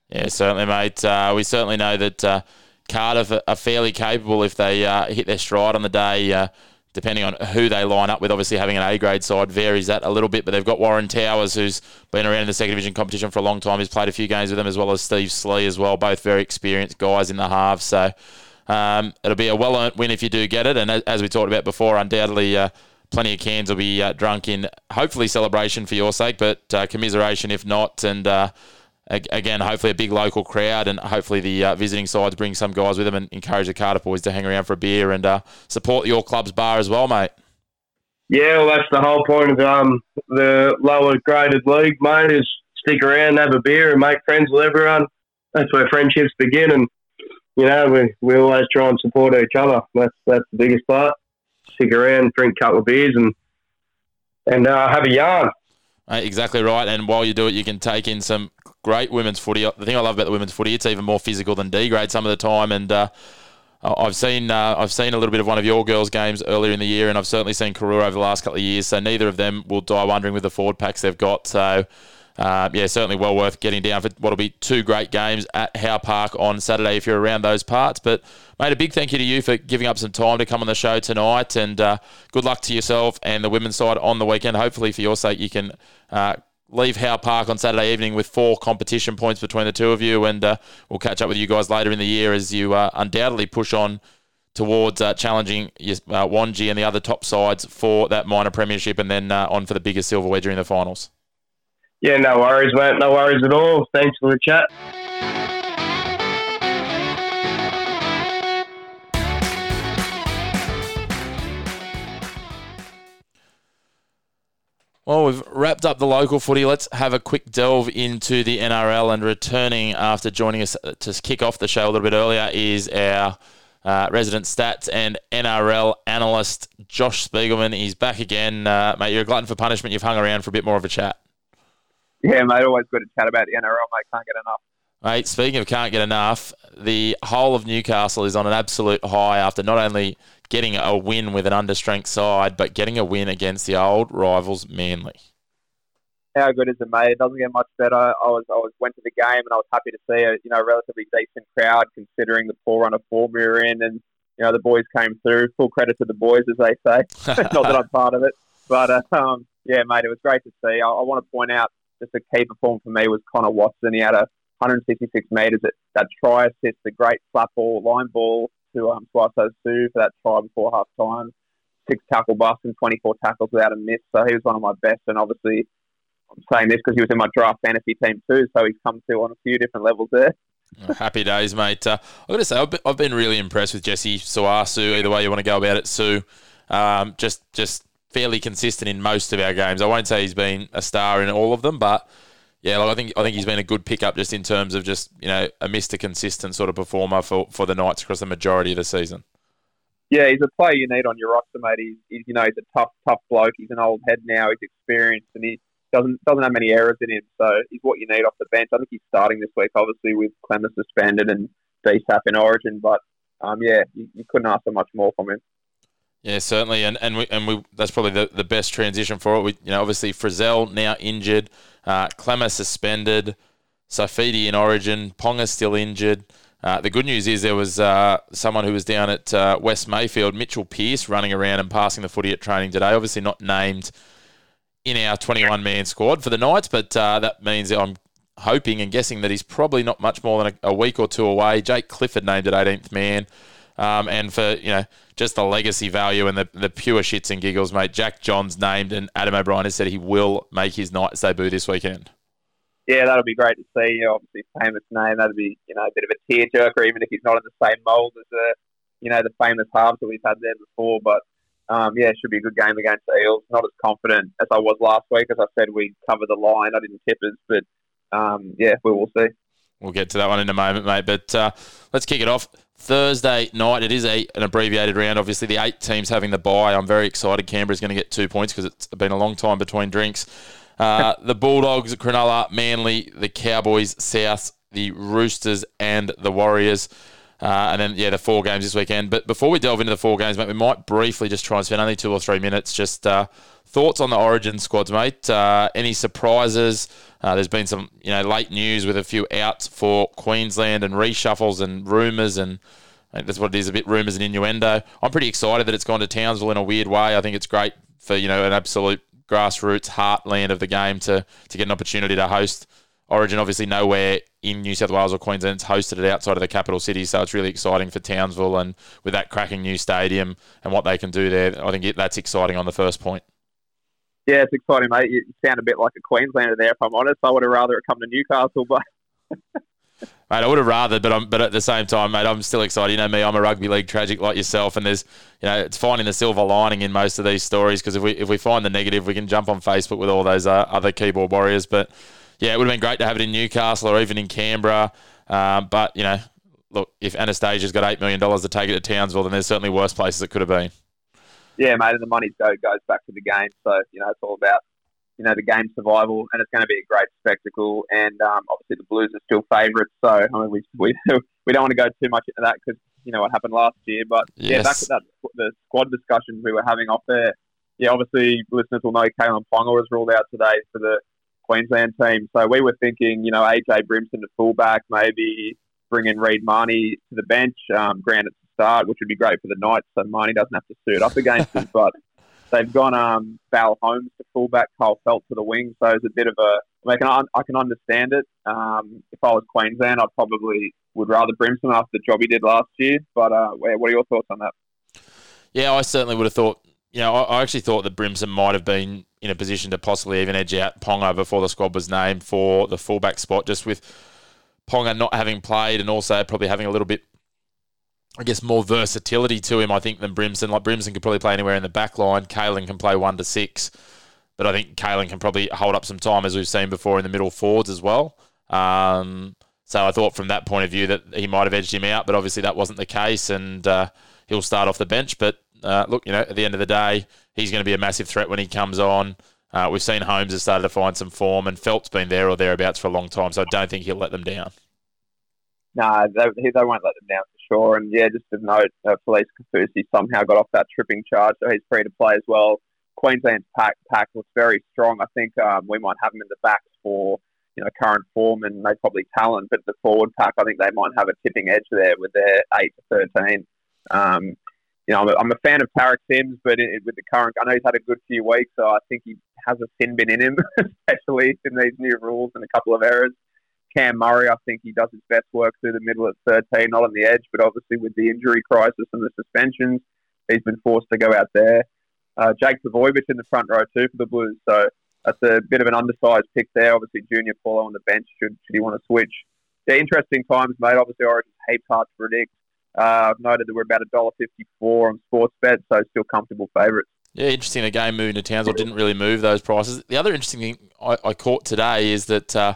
Yeah, certainly, mate. Uh, we certainly know that uh, Cardiff are- fairly capable if they uh, hit their stride on the day. Depending on who they line up with. Obviously, having an A grade side varies that a little bit, but they've got Warren Towers, who's been around in the second division competition for a long time. He's played a few games with them, as well as Steve Slee as well, both very experienced guys in the halves. So um, it'll be a well earned win if you do get it. And as we talked about before, undoubtedly. Uh, plenty of cans will be uh, drunk in hopefully celebration for your sake, but uh, commiseration if not. And uh, again, hopefully a big local crowd, and hopefully the uh, visiting sides bring some guys with them and encourage the Carter boys to hang around for a beer and uh, support your club's bar as well, mate. Yeah, well, that's the whole point of um, the lower graded league, mate, is stick around, have a beer, and make friends with everyone. That's where friendships begin, and you know we, we always try and support each other. That's that's the biggest part. Stick around, drink a couple of beers, and and uh, have a yarn. Exactly right. And while you do it, you can take in some great women's footy. The thing I love about the women's footy, it's even more physical than D grade some of the time. And uh, I've seen uh, I've seen a little bit of one of your girls' games earlier in the year, and I've certainly seen Karuah over the last couple of years. So neither of them will die wondering with the forward packs they've got. So. Uh, yeah, certainly well worth getting down for what'll be two great games at Howe Park on Saturday if you're around those parts. But, mate, a big thank you to you for giving up some time to come on the show tonight. And uh, good luck to yourself and the women's side on the weekend. Hopefully, for your sake, you can uh, leave Howe Park on Saturday evening with four competition points between the two of you, and uh, we'll catch up with you guys later in the year as you uh, undoubtedly push on towards uh, challenging uh, Wangi and the other top sides for that minor premiership, and then uh, on for the biggest silver wedger in the finals. Yeah, no worries, mate. No worries at all. Thanks for the chat. Well, we've wrapped up the local footy. Let's have a quick delve into the NRL. And returning after joining us to kick off the show a little bit earlier is our uh, resident stats and NRL analyst, Josh Spiegelman. He's back again. Uh, mate, you're a glutton for punishment. You've hung around for a bit more of a chat. Yeah, mate, always good to chat about the NRL, mate. Can't get enough. Mate, speaking of can't get enough, the whole of Newcastle is on an absolute high after not only getting a win with an understrength side, but getting a win against the old rivals Manly. How good is it, mate? It doesn't get much better. I was I was went to the game and I was happy to see a you know relatively decent crowd considering the poor run of form we were in, and you know the boys came through. Full credit to the boys, as they say. <laughs> not that I'm part of it, but uh, um, yeah, mate, it was great to see. I, I want to point out just a key performer for me was Connor Watson. He had a 166 metres at that try assist, the great flat ball, line ball to um, Suaso Sue for that try before half time. Six tackle bust and 24 tackles without a miss. So he was one of my best. And obviously, I'm saying this because he was in my draft fantasy team too. So he's come to on a few different levels there. <laughs> Happy days, mate. Uh, I've got to say, I've been, I've been really impressed with Jesse Suasu. Either way you want to go about it, Sue. Um, just, just fairly consistent in most of our games. I won't say he's been a star in all of them, but yeah, like I think I think he's been a good pickup just in terms of just you know a Mister Consistent sort of performer for, for the Knights across the majority of the season. Yeah, he's a player you need on your roster, mate. He's, he's you know he's a tough tough bloke. He's an old head now. He's experienced and he doesn't doesn't have many errors in him. So he's what you need off the bench. I think he's starting this week, obviously with Klemmer suspended and DSAP in Origin. But um, yeah, you, you couldn't ask for much more from him. Yeah, certainly, and and we and we that's probably the, the best transition for it. We you know obviously Frizzell now injured, uh, Klemmer suspended, Saifiti in Origin, Ponga still injured. Uh, the good news is there was uh, someone who was down at uh, West Mayfield, Mitchell Pearce, running around and passing the footy at training today. Obviously not named in our 21 man squad for the Knights, but uh, that means I'm hoping and guessing that he's probably not much more than a, a week or two away. Jake Clifford named at 18th man. Um, and for you know just the legacy value and the, the pure shits and giggles, mate. Jack Johns named, and Adam O'Brien has said he will make his Knights debut this weekend. Yeah, that'll be great to see. You know, obviously, famous name. That'll be you know a bit of a tearjerker, even if he's not in the same mould as the you know the famous halves that we've had there before. But um, yeah, it should be a good game against the Eels. Not as confident as I was last week. As I said, we covered the line. I didn't tip us, but um, yeah, we will see. We'll get to that one in a moment, mate. But uh, let's kick it off. Thursday night, it is a, an abbreviated round. Obviously, the eight teams having the bye. I'm very excited. Canberra's going to get two points because it's been a long time between drinks. Uh, <laughs> the Bulldogs, Cronulla, Manly, the Cowboys, South, the Roosters, and the Warriors. Uh, and then, yeah, the four games this weekend. But before we delve into the four games, mate, we might briefly just try and spend only two or three minutes. Just uh, thoughts on the Origin squads, mate. Uh, any surprises? Uh, there's been some, you know, late news with a few outs for Queensland and reshuffles and rumours and that's what it is, a bit rumours and innuendo. I'm pretty excited that it's gone to Townsville in a weird way. I think it's great for, you know, an absolute grassroots heartland of the game to, to get an opportunity to host Origin. Obviously, nowhere in New South Wales or Queensland it's hosted it outside of the capital city, so it's really exciting for Townsville and with that cracking new stadium and what they can do there, I think it, that's exciting on the first point. Yeah, it's exciting, mate. You sound a bit like a Queenslander there, if I'm honest. I would have rather it come to Newcastle, but <laughs> Mate, I would have rather, but I'm, but at the same time, mate, I'm still excited. You know me, I'm a rugby league tragic like yourself, and there's, you know, it's finding the silver lining in most of these stories because if we if we find the negative, we can jump on Facebook with all those uh, other keyboard warriors. But yeah, it would have been great to have it in Newcastle or even in Canberra. Um, but you know, look, if Anastasia's got eight million dollars to take it to Townsville, then there's certainly worse places it could have been. Yeah, mate, and the money go goes back to the game. So you know, it's all about you know, the game survival, and it's going to be a great spectacle. And um, obviously, the Blues are still favourites, so I mean, we, we <laughs> we don't want to go too much into that because you know what happened last year. But yes. yeah, back to that the squad discussions we were having off there. Yeah, obviously, listeners will know Kalyn Ponga was ruled out today for the Queensland team. So we were thinking, you know, AJ Brimson to fullback, maybe bring in Reed Mahoney to the bench, um, Grant at the start, which would be great for the Knights, so Mahoney doesn't have to suit up against him. <laughs> But They've gone um, Val Holmes to fullback, Kyle Feldt to the wing. So it's a bit of a. I, can, I can understand it. Um, if I was Queensland, I probably would rather Brimson after the job he did last year. But uh, what are your thoughts on that? Yeah, I certainly would have thought. You know, I, I actually thought that Brimson might have been in a position to possibly even edge out Ponga before the squad was named for the fullback spot, just with Ponga not having played and also probably having a little bit I guess, more versatility to him, I think, than Brimson. Like Brimson could probably play anywhere in the back line. Kalyn can play one to six. But I think Kalyn can probably hold up some time, as we've seen before, in the middle forwards as well. Um, so I thought from that point of view that he might have edged him out, but obviously that wasn't the case, and uh, he'll start off the bench. But uh, look, you know, at the end of the day, he's going to be a massive threat when he comes on. Uh, we've seen Holmes has started to find some form, and Feldt's been there or thereabouts for a long time, so I don't think he'll let them down. No, they, they won't let them down for sure. And yeah, just to note, uh, Felise Kaufusi somehow got off that tripping charge, so he's free to play as well. Queensland's pack pack looks very strong. I think um, we might have him in the backs for you know current form and they probably talent, but the forward pack, I think they might have a tipping edge there with their eight to thirteen. Um, you know, I'm a, I'm a fan of Tariq Sims, but it, with the current, I know he's had a good few weeks, so I think he has a sin bin in him, <laughs> especially in these new rules and a couple of errors. Cam Murray, I think he does his best work through the middle at 13, not on the edge, but obviously with the injury crisis and the suspensions, he's been forced to go out there. Uh, Jake Trbojevic in the front row too for the Blues, so that's a bit of an undersized pick there. Obviously, Junior Paulo on the bench should, should he want to switch. Yeah, interesting times, mate. Obviously, Origin's heaps hard to predict. Uh, I've noted that we're about $1.54 on Sportsbet, so still comfortable favourites. Yeah, interesting. Game moving to Townsville didn't really move those prices. The other interesting thing I, I caught today is that uh,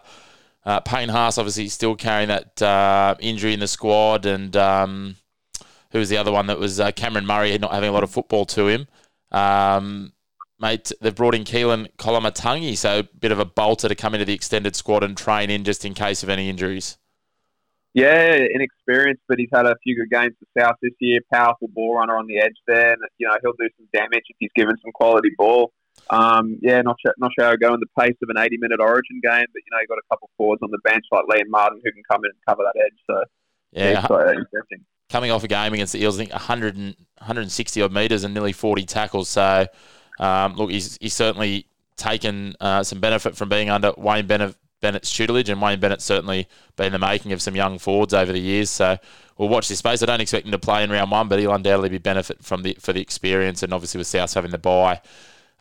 uh, Payne Haas obviously still carrying that uh, injury in the squad, and um, who was the other one that was uh, Cameron Murray not having a lot of football to him. Um, mate, they've brought in Keaon Koloamatangi, so a bit of a bolter to come into the extended squad and train in just in case of any injuries. Yeah, inexperienced, but he's had a few good games for South this year. Powerful ball runner on the edge there, and you know he'll do some damage if he's given some quality ball. Um, yeah, not sure, not sure how go in the pace of an 80 minute Origin game, but you know, you've got a couple forwards on the bench like Liam Martin who can come in and cover that edge. So, yeah, yeah coming off a game against the Eels, I think 100 and, 160 odd metres and nearly 40 tackles. So, um, look, he's, he's certainly taken uh, some benefit from being under Wayne Bennett, Bennett's tutelage, and Wayne Bennett's certainly been the making of some young forwards over the years. So, we'll watch this space. I don't expect him to play in round one, but he'll undoubtedly be benefit from the for the experience, and obviously with South having the bye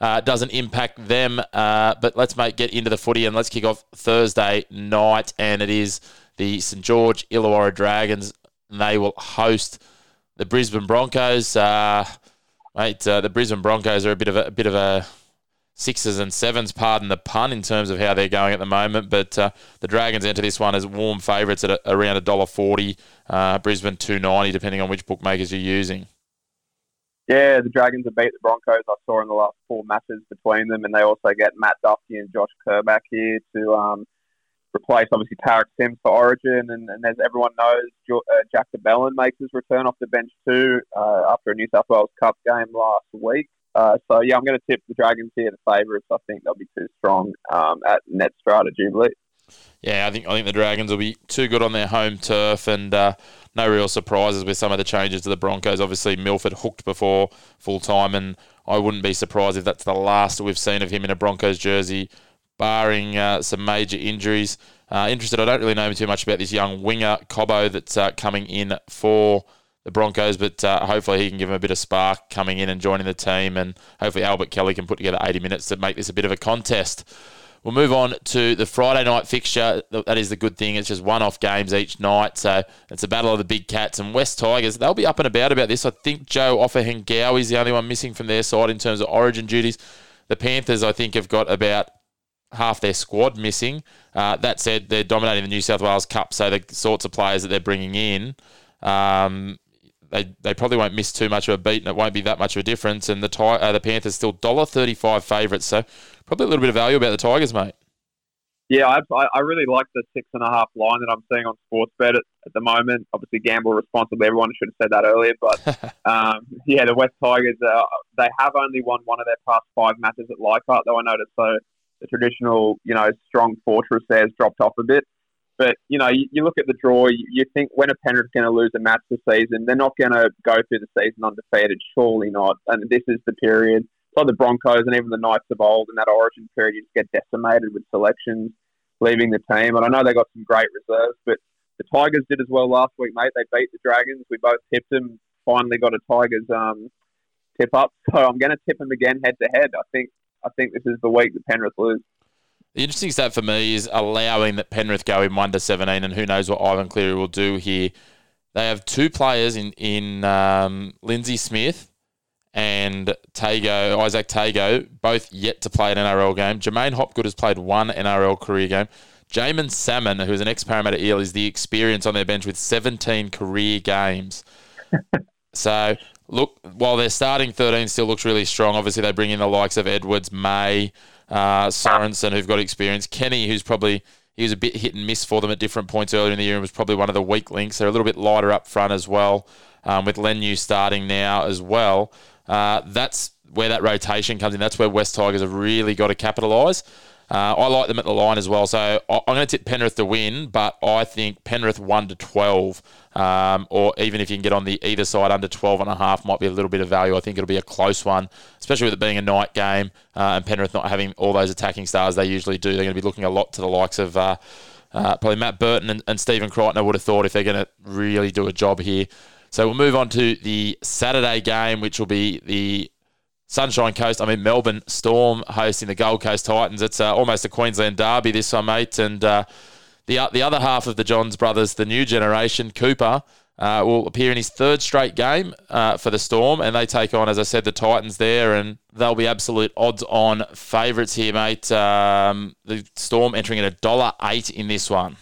uh, doesn't impact them. Uh, but let's make get into the footy and let's kick off Thursday night, and it is the St George Illawarra Dragons. And they will host the Brisbane Broncos. Uh, mate, uh, the Brisbane Broncos are a bit of a, a, bit of a sixes and sevens, pardon the pun, in terms of how they're going at the moment. But uh, the Dragons enter this one as warm favourites at a, around a dollar forty. Uh, Brisbane two ninety, depending on which bookmakers you're using. Yeah, the Dragons have beat the Broncos. I saw in the last four matches between them, and they also get Matt Duffy and Josh Kerr here to um, replace obviously Tariq Sims for Origin. And, and as everyone knows, uh, Jack de Belin makes his return off the bench too uh, after a New South Wales Cup game last week. Uh, so yeah, I'm going to tip the Dragons here, the favourites. I think they'll be too strong um, at net Jubilee. Yeah, I think I think the Dragons will be too good on their home turf, and uh, no real surprises with some of the changes to the Broncos. Obviously, Milford hooked before full time, and I wouldn't be surprised if that's the last we've seen of him in a Broncos jersey, barring uh, some major injuries. Uh, interested, I don't really know too much about this young winger Cobbo that's uh, coming in for the Broncos, but uh, hopefully he can give them a bit of spark coming in and joining the team, and hopefully Albert Kelly can put together 80 minutes to make this a bit of a contest. We'll move on to the Friday night fixture. That is the good thing. It's just one off games each night. So it's a battle of the big cats and West Tigers. They'll be up and about about this. I think Joe Ofahengaue is the only one missing from their side in terms of origin duties. The Panthers, I think, have got about half their squad missing. Uh, that said, they're dominating the New South Wales Cup, so the sorts of players that they're bringing in, um, they, they probably won't miss too much of a beat, and it won't be that much of a difference. And the uh, the Panthers still dollar thirty five favourites, so probably a little bit of value about the Tigers, mate. Yeah, I, I really like the six and a half line that I'm seeing on Sportsbet at, at the moment. Obviously, gamble responsibly. Everyone should have said that earlier, but <laughs> um, yeah, the West Tigers uh, they have only won one of their past five matches at Leichhardt, though I noticed. So the traditional, you know, strong fortress there has dropped off a bit. But you know, you, you look at the draw. You, you think when a Penrith going to lose a match this season? They're not going to go through the season undefeated. Surely not. And this is the period like the Broncos and even the Knights of old in that origin period, you just get decimated with selections leaving the team. And I know they got some great reserves, but the Tigers did as well last week, mate. They beat the Dragons. We both tipped them. Finally got a Tigers um, tip up. So I'm going to tip them again head to head. I think I think this is the week that Penrith lose. The interesting stat for me is allowing that Penrith go in one to seventeen, and who knows what Ivan Cleary will do here. They have two players in in um, Lindsay Smith and Tago, Izack Tago, both yet to play an NRL game. Jermaine Hopgood has played one NRL career game. Jaeman Salmon, who is an ex Parramatta Eel, is the experience on their bench with 17 career games. <laughs> so, look, while their starting 13 still looks really strong, obviously they bring in the likes of Edwards, May, uh, Sorensen, who've got experience. Kenny, who's probably he was a bit hit and miss for them at different points earlier in the year and was probably one of the weak links. They're a little bit lighter up front as well, um, with Leniu starting now as well. Uh, that's where that rotation comes in. That's where West Tigers have really got to capitalise. Uh, I like them at the line as well, so I, am going to tip Penrith to win, but I think Penrith one to twelve, um, or even if you can get on the either side under 12 and a half, might be a little bit of value. I think it'll be a close one, especially with it being a night game uh, and Penrith not having all those attacking stars they usually do. They're going to be looking a lot to the likes of. Uh, uh, probably Matt Burton and, and Stephen Crichton, I would have thought, if they're going to really do a job here. So we'll move on to the Saturday game, which will be the Sunshine Coast. I mean, Melbourne Storm hosting the Gold Coast Titans. It's uh, almost a Queensland derby this one, mate. And uh, the the other half of the Johns brothers, the new generation, Cooper, uh, will appear in his third straight game uh, for the Storm, and they take on, as I said, the Titans there, and they'll be absolute odds-on favourites here, mate. Um, the Storm entering at a dollar eight in this one.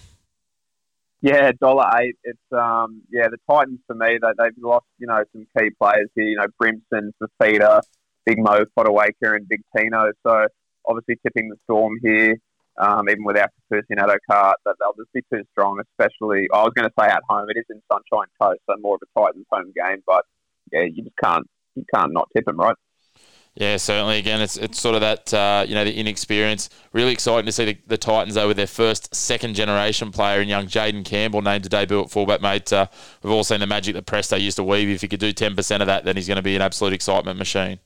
Yeah, dollar eight. It's um yeah, the Titans for me they they've lost, you know, some key players here, you know, Brimson, Fifita, Big Mo, Fotuaika and Big Tino. So obviously tipping the storm here, um, even without Kaufusi and Addo-Carr, that they'll just be too strong, especially I was gonna say at home. It is in Sunshine Coast, so more of a Titans home game, but yeah, you just can't you can't not tip them, right? Yeah, certainly. Again, it's it's sort of that uh, you know the inexperience. Really exciting to see the, the Titans though with their first second generation player in young Jayden Campbell named to debut at fullback. Mate, uh, we've all seen the magic that Presto used to weave. If he could do ten percent of that, then he's going to be an absolute excitement machine.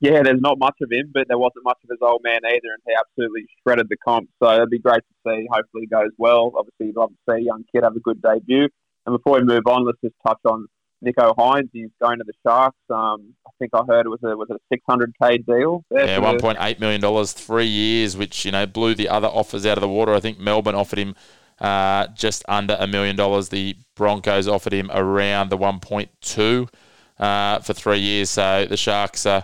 Yeah, there's not much of him, but there wasn't much of his old man either, and he absolutely shredded the comp. So it'd be great to see. Hopefully, he goes well. Obviously, you'd love to see a young kid have a good debut. And before we move on, let's just touch on Nicho Hynes. He's going to the Sharks. Um, I think I heard it was a was a six hundred k deal. Yeah, one point eight million dollars, three years, which you know blew the other offers out of the water. I think Melbourne offered him uh, just under a million dollars. The Broncos offered him around the one point two uh, for three years. So the Sharks uh,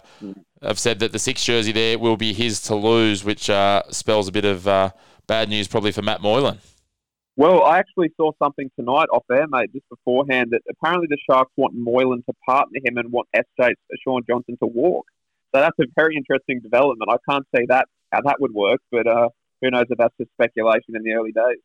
have said that the six jersey there will be his to lose, which uh, spells a bit of uh, bad news probably for Matt Moylan. Well, I actually saw something tonight off air, mate, just beforehand, that apparently the Sharks want Moylan to partner him and want SJ Shaun Johnson to walk. So that's a very interesting development. I can't see that how that would work, but uh, who knows if that's just speculation in the early days.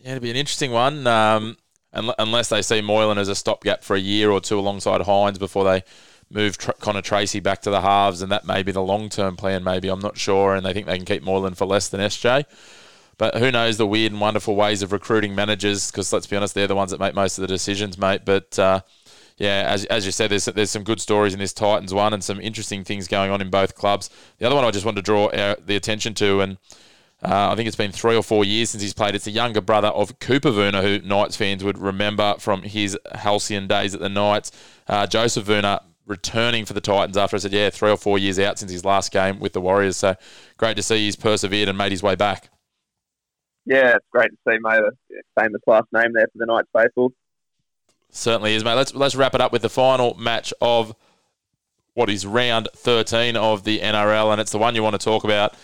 Yeah, it'd be an interesting one, um, unless they see Moylan as a stopgap for a year or two alongside Hynes before they move Tr- Connor Tracey back to the halves, and that may be the long term plan. Maybe I'm not sure, and they think they can keep Moylan for less than SJ. But who knows the weird and wonderful ways of recruiting managers? Because let's be honest, they're the ones that make most of the decisions, mate. But uh, yeah, as, as you said, there's there's some good stories in this Titans one and some interesting things going on in both clubs. The other one I just wanted to draw our, the attention to, and uh, I think it's been three or four years since he's played. It's the younger brother of Cooper Vuna, who Knights fans would remember from his halcyon days at the Knights. Uh, Joseph Vuna returning for the Titans after I said, yeah, three or four years out since his last game with the Warriors. So great to see he's persevered and made his way back. Yeah, it's great to see, mate. A famous last name there for the Knights faithful. Certainly is, mate. Let's let's wrap it up with the final match of what is round 13 of the NRL, and it's the one you want to talk about.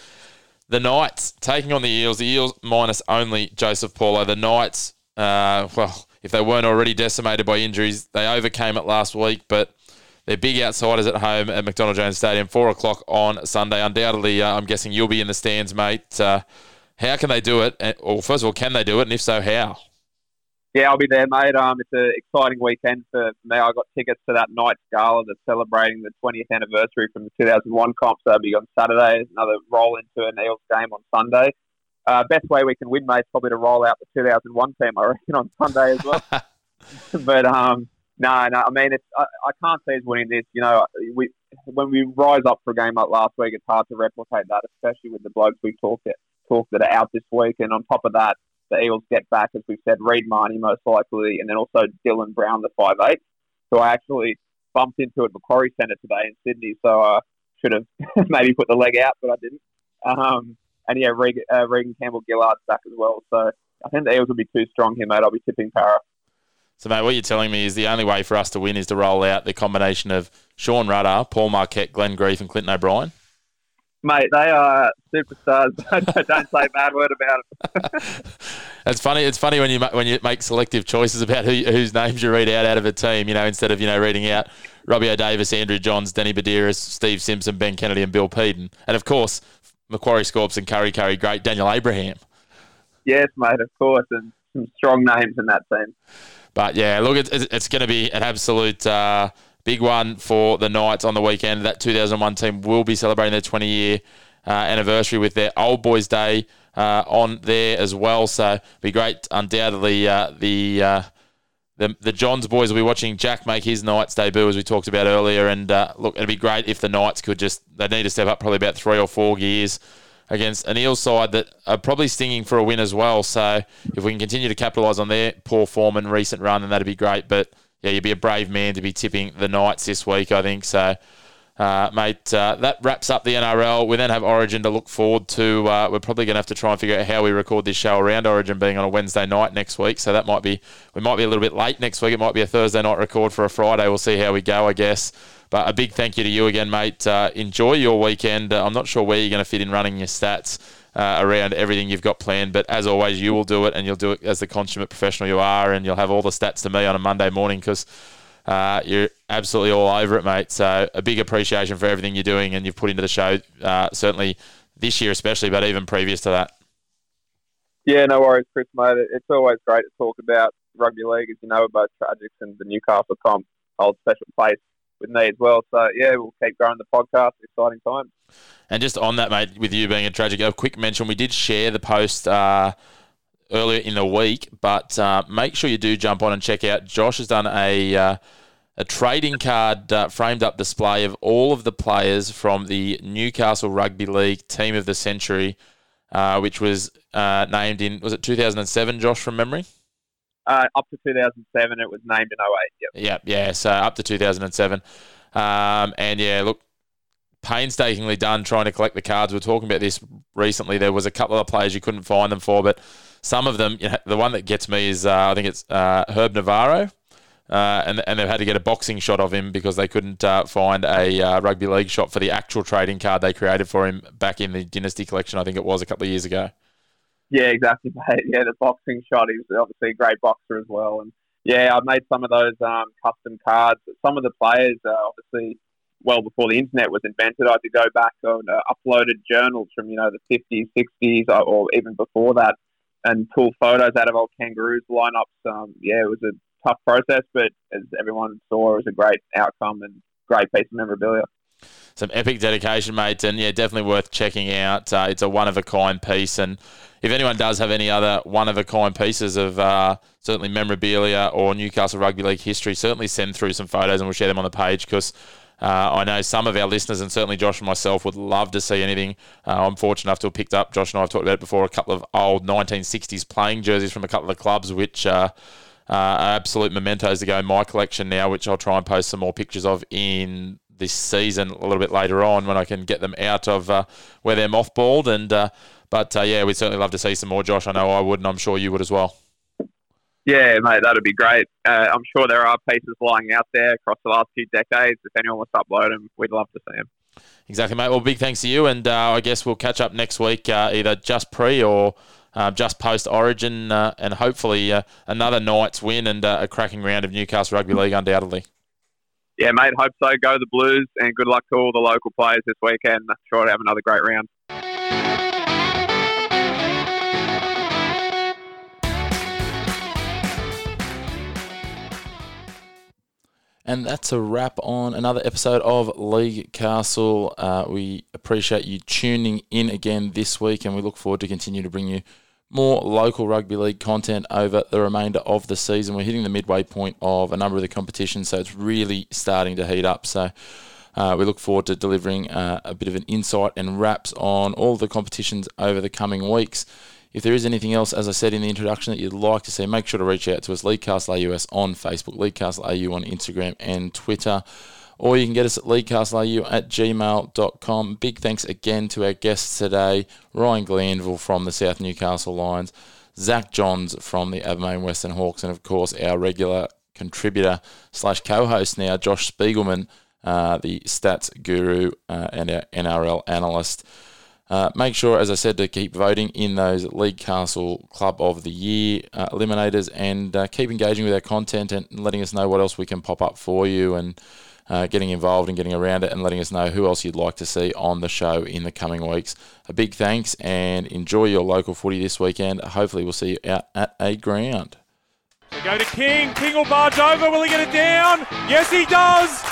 The Knights taking on the Eels. The Eels minus only Joseph Paulo. The Knights, uh, well, if they weren't already decimated by injuries, they overcame it last week, but they're big outsiders at home at McDonald Jones Stadium, four o'clock on Sunday. Undoubtedly, uh, I'm guessing you'll be in the stands, mate. Uh, how can they do it? Or first of all, can they do it? And if so, how? Yeah, I'll be there, mate. Um, it's an exciting weekend for me. I got tickets to that Knights gala that's celebrating the 20th anniversary from the 2001 comp. So it'll be on Saturday. Another roll into an Eels game on Sunday. Uh, best way we can win, mate, is probably to roll out the 2001 team, I reckon, on Sunday as well. <laughs> <laughs> but um, no, no. I mean, it's I, I can't see us winning this. You know, we when we rise up for a game like last week, it's hard to replicate that, especially with the blokes we talked talked that are out this week. And on top of that, the Eels get back, as we've said, Reed Mahoney most likely, and then also Dylan Brown, the five eight. So I actually bumped into it at Macquarie Centre today in Sydney, so I should have <laughs> maybe put the leg out, but I didn't. Um, and yeah, Reagan, uh, Reagan Campbell Gillard's back as well. So I think the Eels will be too strong here, mate. I'll be tipping Para. So, mate, what you're telling me is the only way for us to win is to roll out the combination of Sean Rudder, Paul Marquet, Glenn Grief, and Clinton O'Brien. Mate, they are superstars. <laughs> Don't say a bad word about it. <laughs> it's funny. It's funny when you when you make selective choices about who, whose names you read out out of a team. You know, instead of you know reading out Robbie O'Davis, Andrew Johns, Danny Buderus, Steve Simpson, Ben Kennedy, and Bill Peden, and of course Macquarie Scorps and Kurri Kurri great Daniel Abraham. Yes, mate, of course, and some strong names in that team. But yeah, look, it's, it's going to be an absolute uh, big one for the Knights on the weekend. That 2001 team will be celebrating their 20 year uh, anniversary with their Old Boys Day uh, on there as well. So be great. Undoubtedly, uh, the uh, the, the Johns boys will be watching Jack make his Knights debut, as we talked about earlier. And uh, look, it'd be great if the Knights could just, they need to step up probably about three or four gears against an Eels side that are probably stinging for a win as well. So if we can continue to capitalise on their poor form and recent run, then that'd be great. But yeah, you'd be a brave man to be tipping the Knights this week, I think. So, uh, mate, uh, that wraps up the NRL. We then have Origin to look forward to. Uh, we're probably going to have to try and figure out how we record this show around Origin being on a Wednesday night next week. So that might be we might be a little bit late next week. It might be a Thursday night record for a Friday. We'll see how we go, I guess. But a big thank you to you again, mate. Uh, enjoy your weekend. Uh, I'm not sure where you're going to fit in running your stats uh, around everything you've got planned, but as always, you will do it, and you'll do it as the consummate professional you are, and you'll have all the stats to me on a Monday morning because. Uh, you're absolutely all over it, mate. So a big appreciation for everything you're doing and you've put into the show. Uh, certainly this year, especially, but even previous to that. Yeah, no worries, Chris, mate. It's always great to talk about rugby league, as you know, both Tragics and the Newcastle comp hold special place with me as well. So yeah, we'll keep growing the podcast. Exciting times. And just on that, mate, with you being a tragic, a quick mention: we did share the post. Uh, earlier in the week, but uh, make sure you do jump on and check out. Josh has done a uh, a trading card uh, framed up display of all of the players from the Newcastle Rugby League Team of the Century, uh, which was uh, named in was it 2007, Josh, from memory. Uh, up to 2007, it was named in 08. Yep. Yeah, yeah. So up to 2007. Um, and yeah, look, painstakingly done trying to collect the cards. We are talking about this recently. There was a couple of players you couldn't find them for, but some of them, you know, the one that gets me is uh, I think it's uh, Herb Navarro. Uh, and, and they've had to get a boxing shot of him because they couldn't uh, find a uh, rugby league shot for the actual trading card they created for him back in the Dynasty collection, I think it was a couple of years ago. Yeah, exactly, mate. Yeah, the boxing shot. He was obviously a great boxer as well. And yeah, I made some of those um, custom cards. Some of the players, uh, obviously, well before the internet was invented, I had to go back on uh, uploaded journals from you know the 50s, 60s, uh, or even before that, and pull photos out of old kangaroos lineups. Um, yeah, it was a tough process, but as everyone saw, it was a great outcome and great piece of memorabilia. some epic dedication, mate, and yeah, definitely worth checking out. Uh, it's a one of a kind piece, and if anyone does have any other one of a kind pieces of uh, certainly memorabilia or Newcastle Rugby League history, certainly send through some photos and we'll share them on the page because. Uh, I know some of our listeners, and certainly Josh and myself, would love to see anything. Uh, I'm fortunate enough to have picked up, Josh and I have talked about it before, a couple of old 1960s playing jerseys from a couple of clubs, which uh, uh, absolute mementos to go in my collection now, which I'll try and post some more pictures of in this season a little bit later on when I can get them out of uh, where they're mothballed. And uh, but uh, yeah, we'd certainly love to see some more, Josh. I know I would, and I'm sure you would as well. Yeah, mate, that'd be great. Uh, I'm sure there are pieces lying out there across the last few decades. If anyone wants to upload them, we'd love to see them. Exactly, mate. Well, big thanks to you, and uh, I guess we'll catch up next week, uh, either just pre or uh, just post Origin, uh, and hopefully uh, another night's win and uh, a cracking round of Newcastle Rugby League, undoubtedly. Yeah, mate, hope so. Go the Blues, and good luck to all the local players this weekend. Sure to have another great round. And that's a wrap on another episode of League Castle. Uh, we appreciate you tuning in again this week, and we look forward to continue to bring you more local rugby league content over the remainder of the season. We're hitting the midway point of a number of the competitions, so it's really starting to heat up. So uh, we look forward to delivering uh, a bit of an insight and wraps on all the competitions over the coming weeks. If there is anything else, as I said in the introduction, that you'd like to see, make sure to reach out to us, Leaguecastle AUS on Facebook, Leaguecastle AU on Instagram and Twitter, or you can get us at leaguecastleau at gmail.com. Big thanks again to our guests today, Ryan Glanville from the South Newcastle Lions, Zach Johns from the Abermain Western Hawks, and of course our regular contributor slash co-host now, Josh Spiegelman, uh, the stats guru uh, and our NRL analyst. Uh, make sure, as I said, to keep voting in those League Castle Club of the Year uh, eliminators and uh, keep engaging with our content and letting us know what else we can pop up for you and uh, getting involved and getting around it and letting us know who else you'd like to see on the show in the coming weeks. A big thanks and enjoy your local footy this weekend. Hopefully, we'll see you out at a ground. We go to King. King will barge over. Will he get it down? Yes, he does.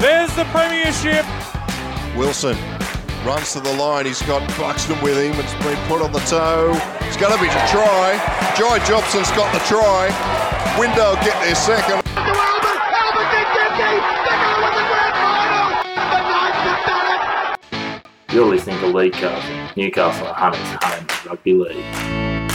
There's the premiership. Wilson runs to the line. He's got Buxton with him. It's been put on the toe. It's going to be a try. Jai Jobson's got the try. Window get their second. You're listening to League Castle, Newcastle Hunters Home Rugby League.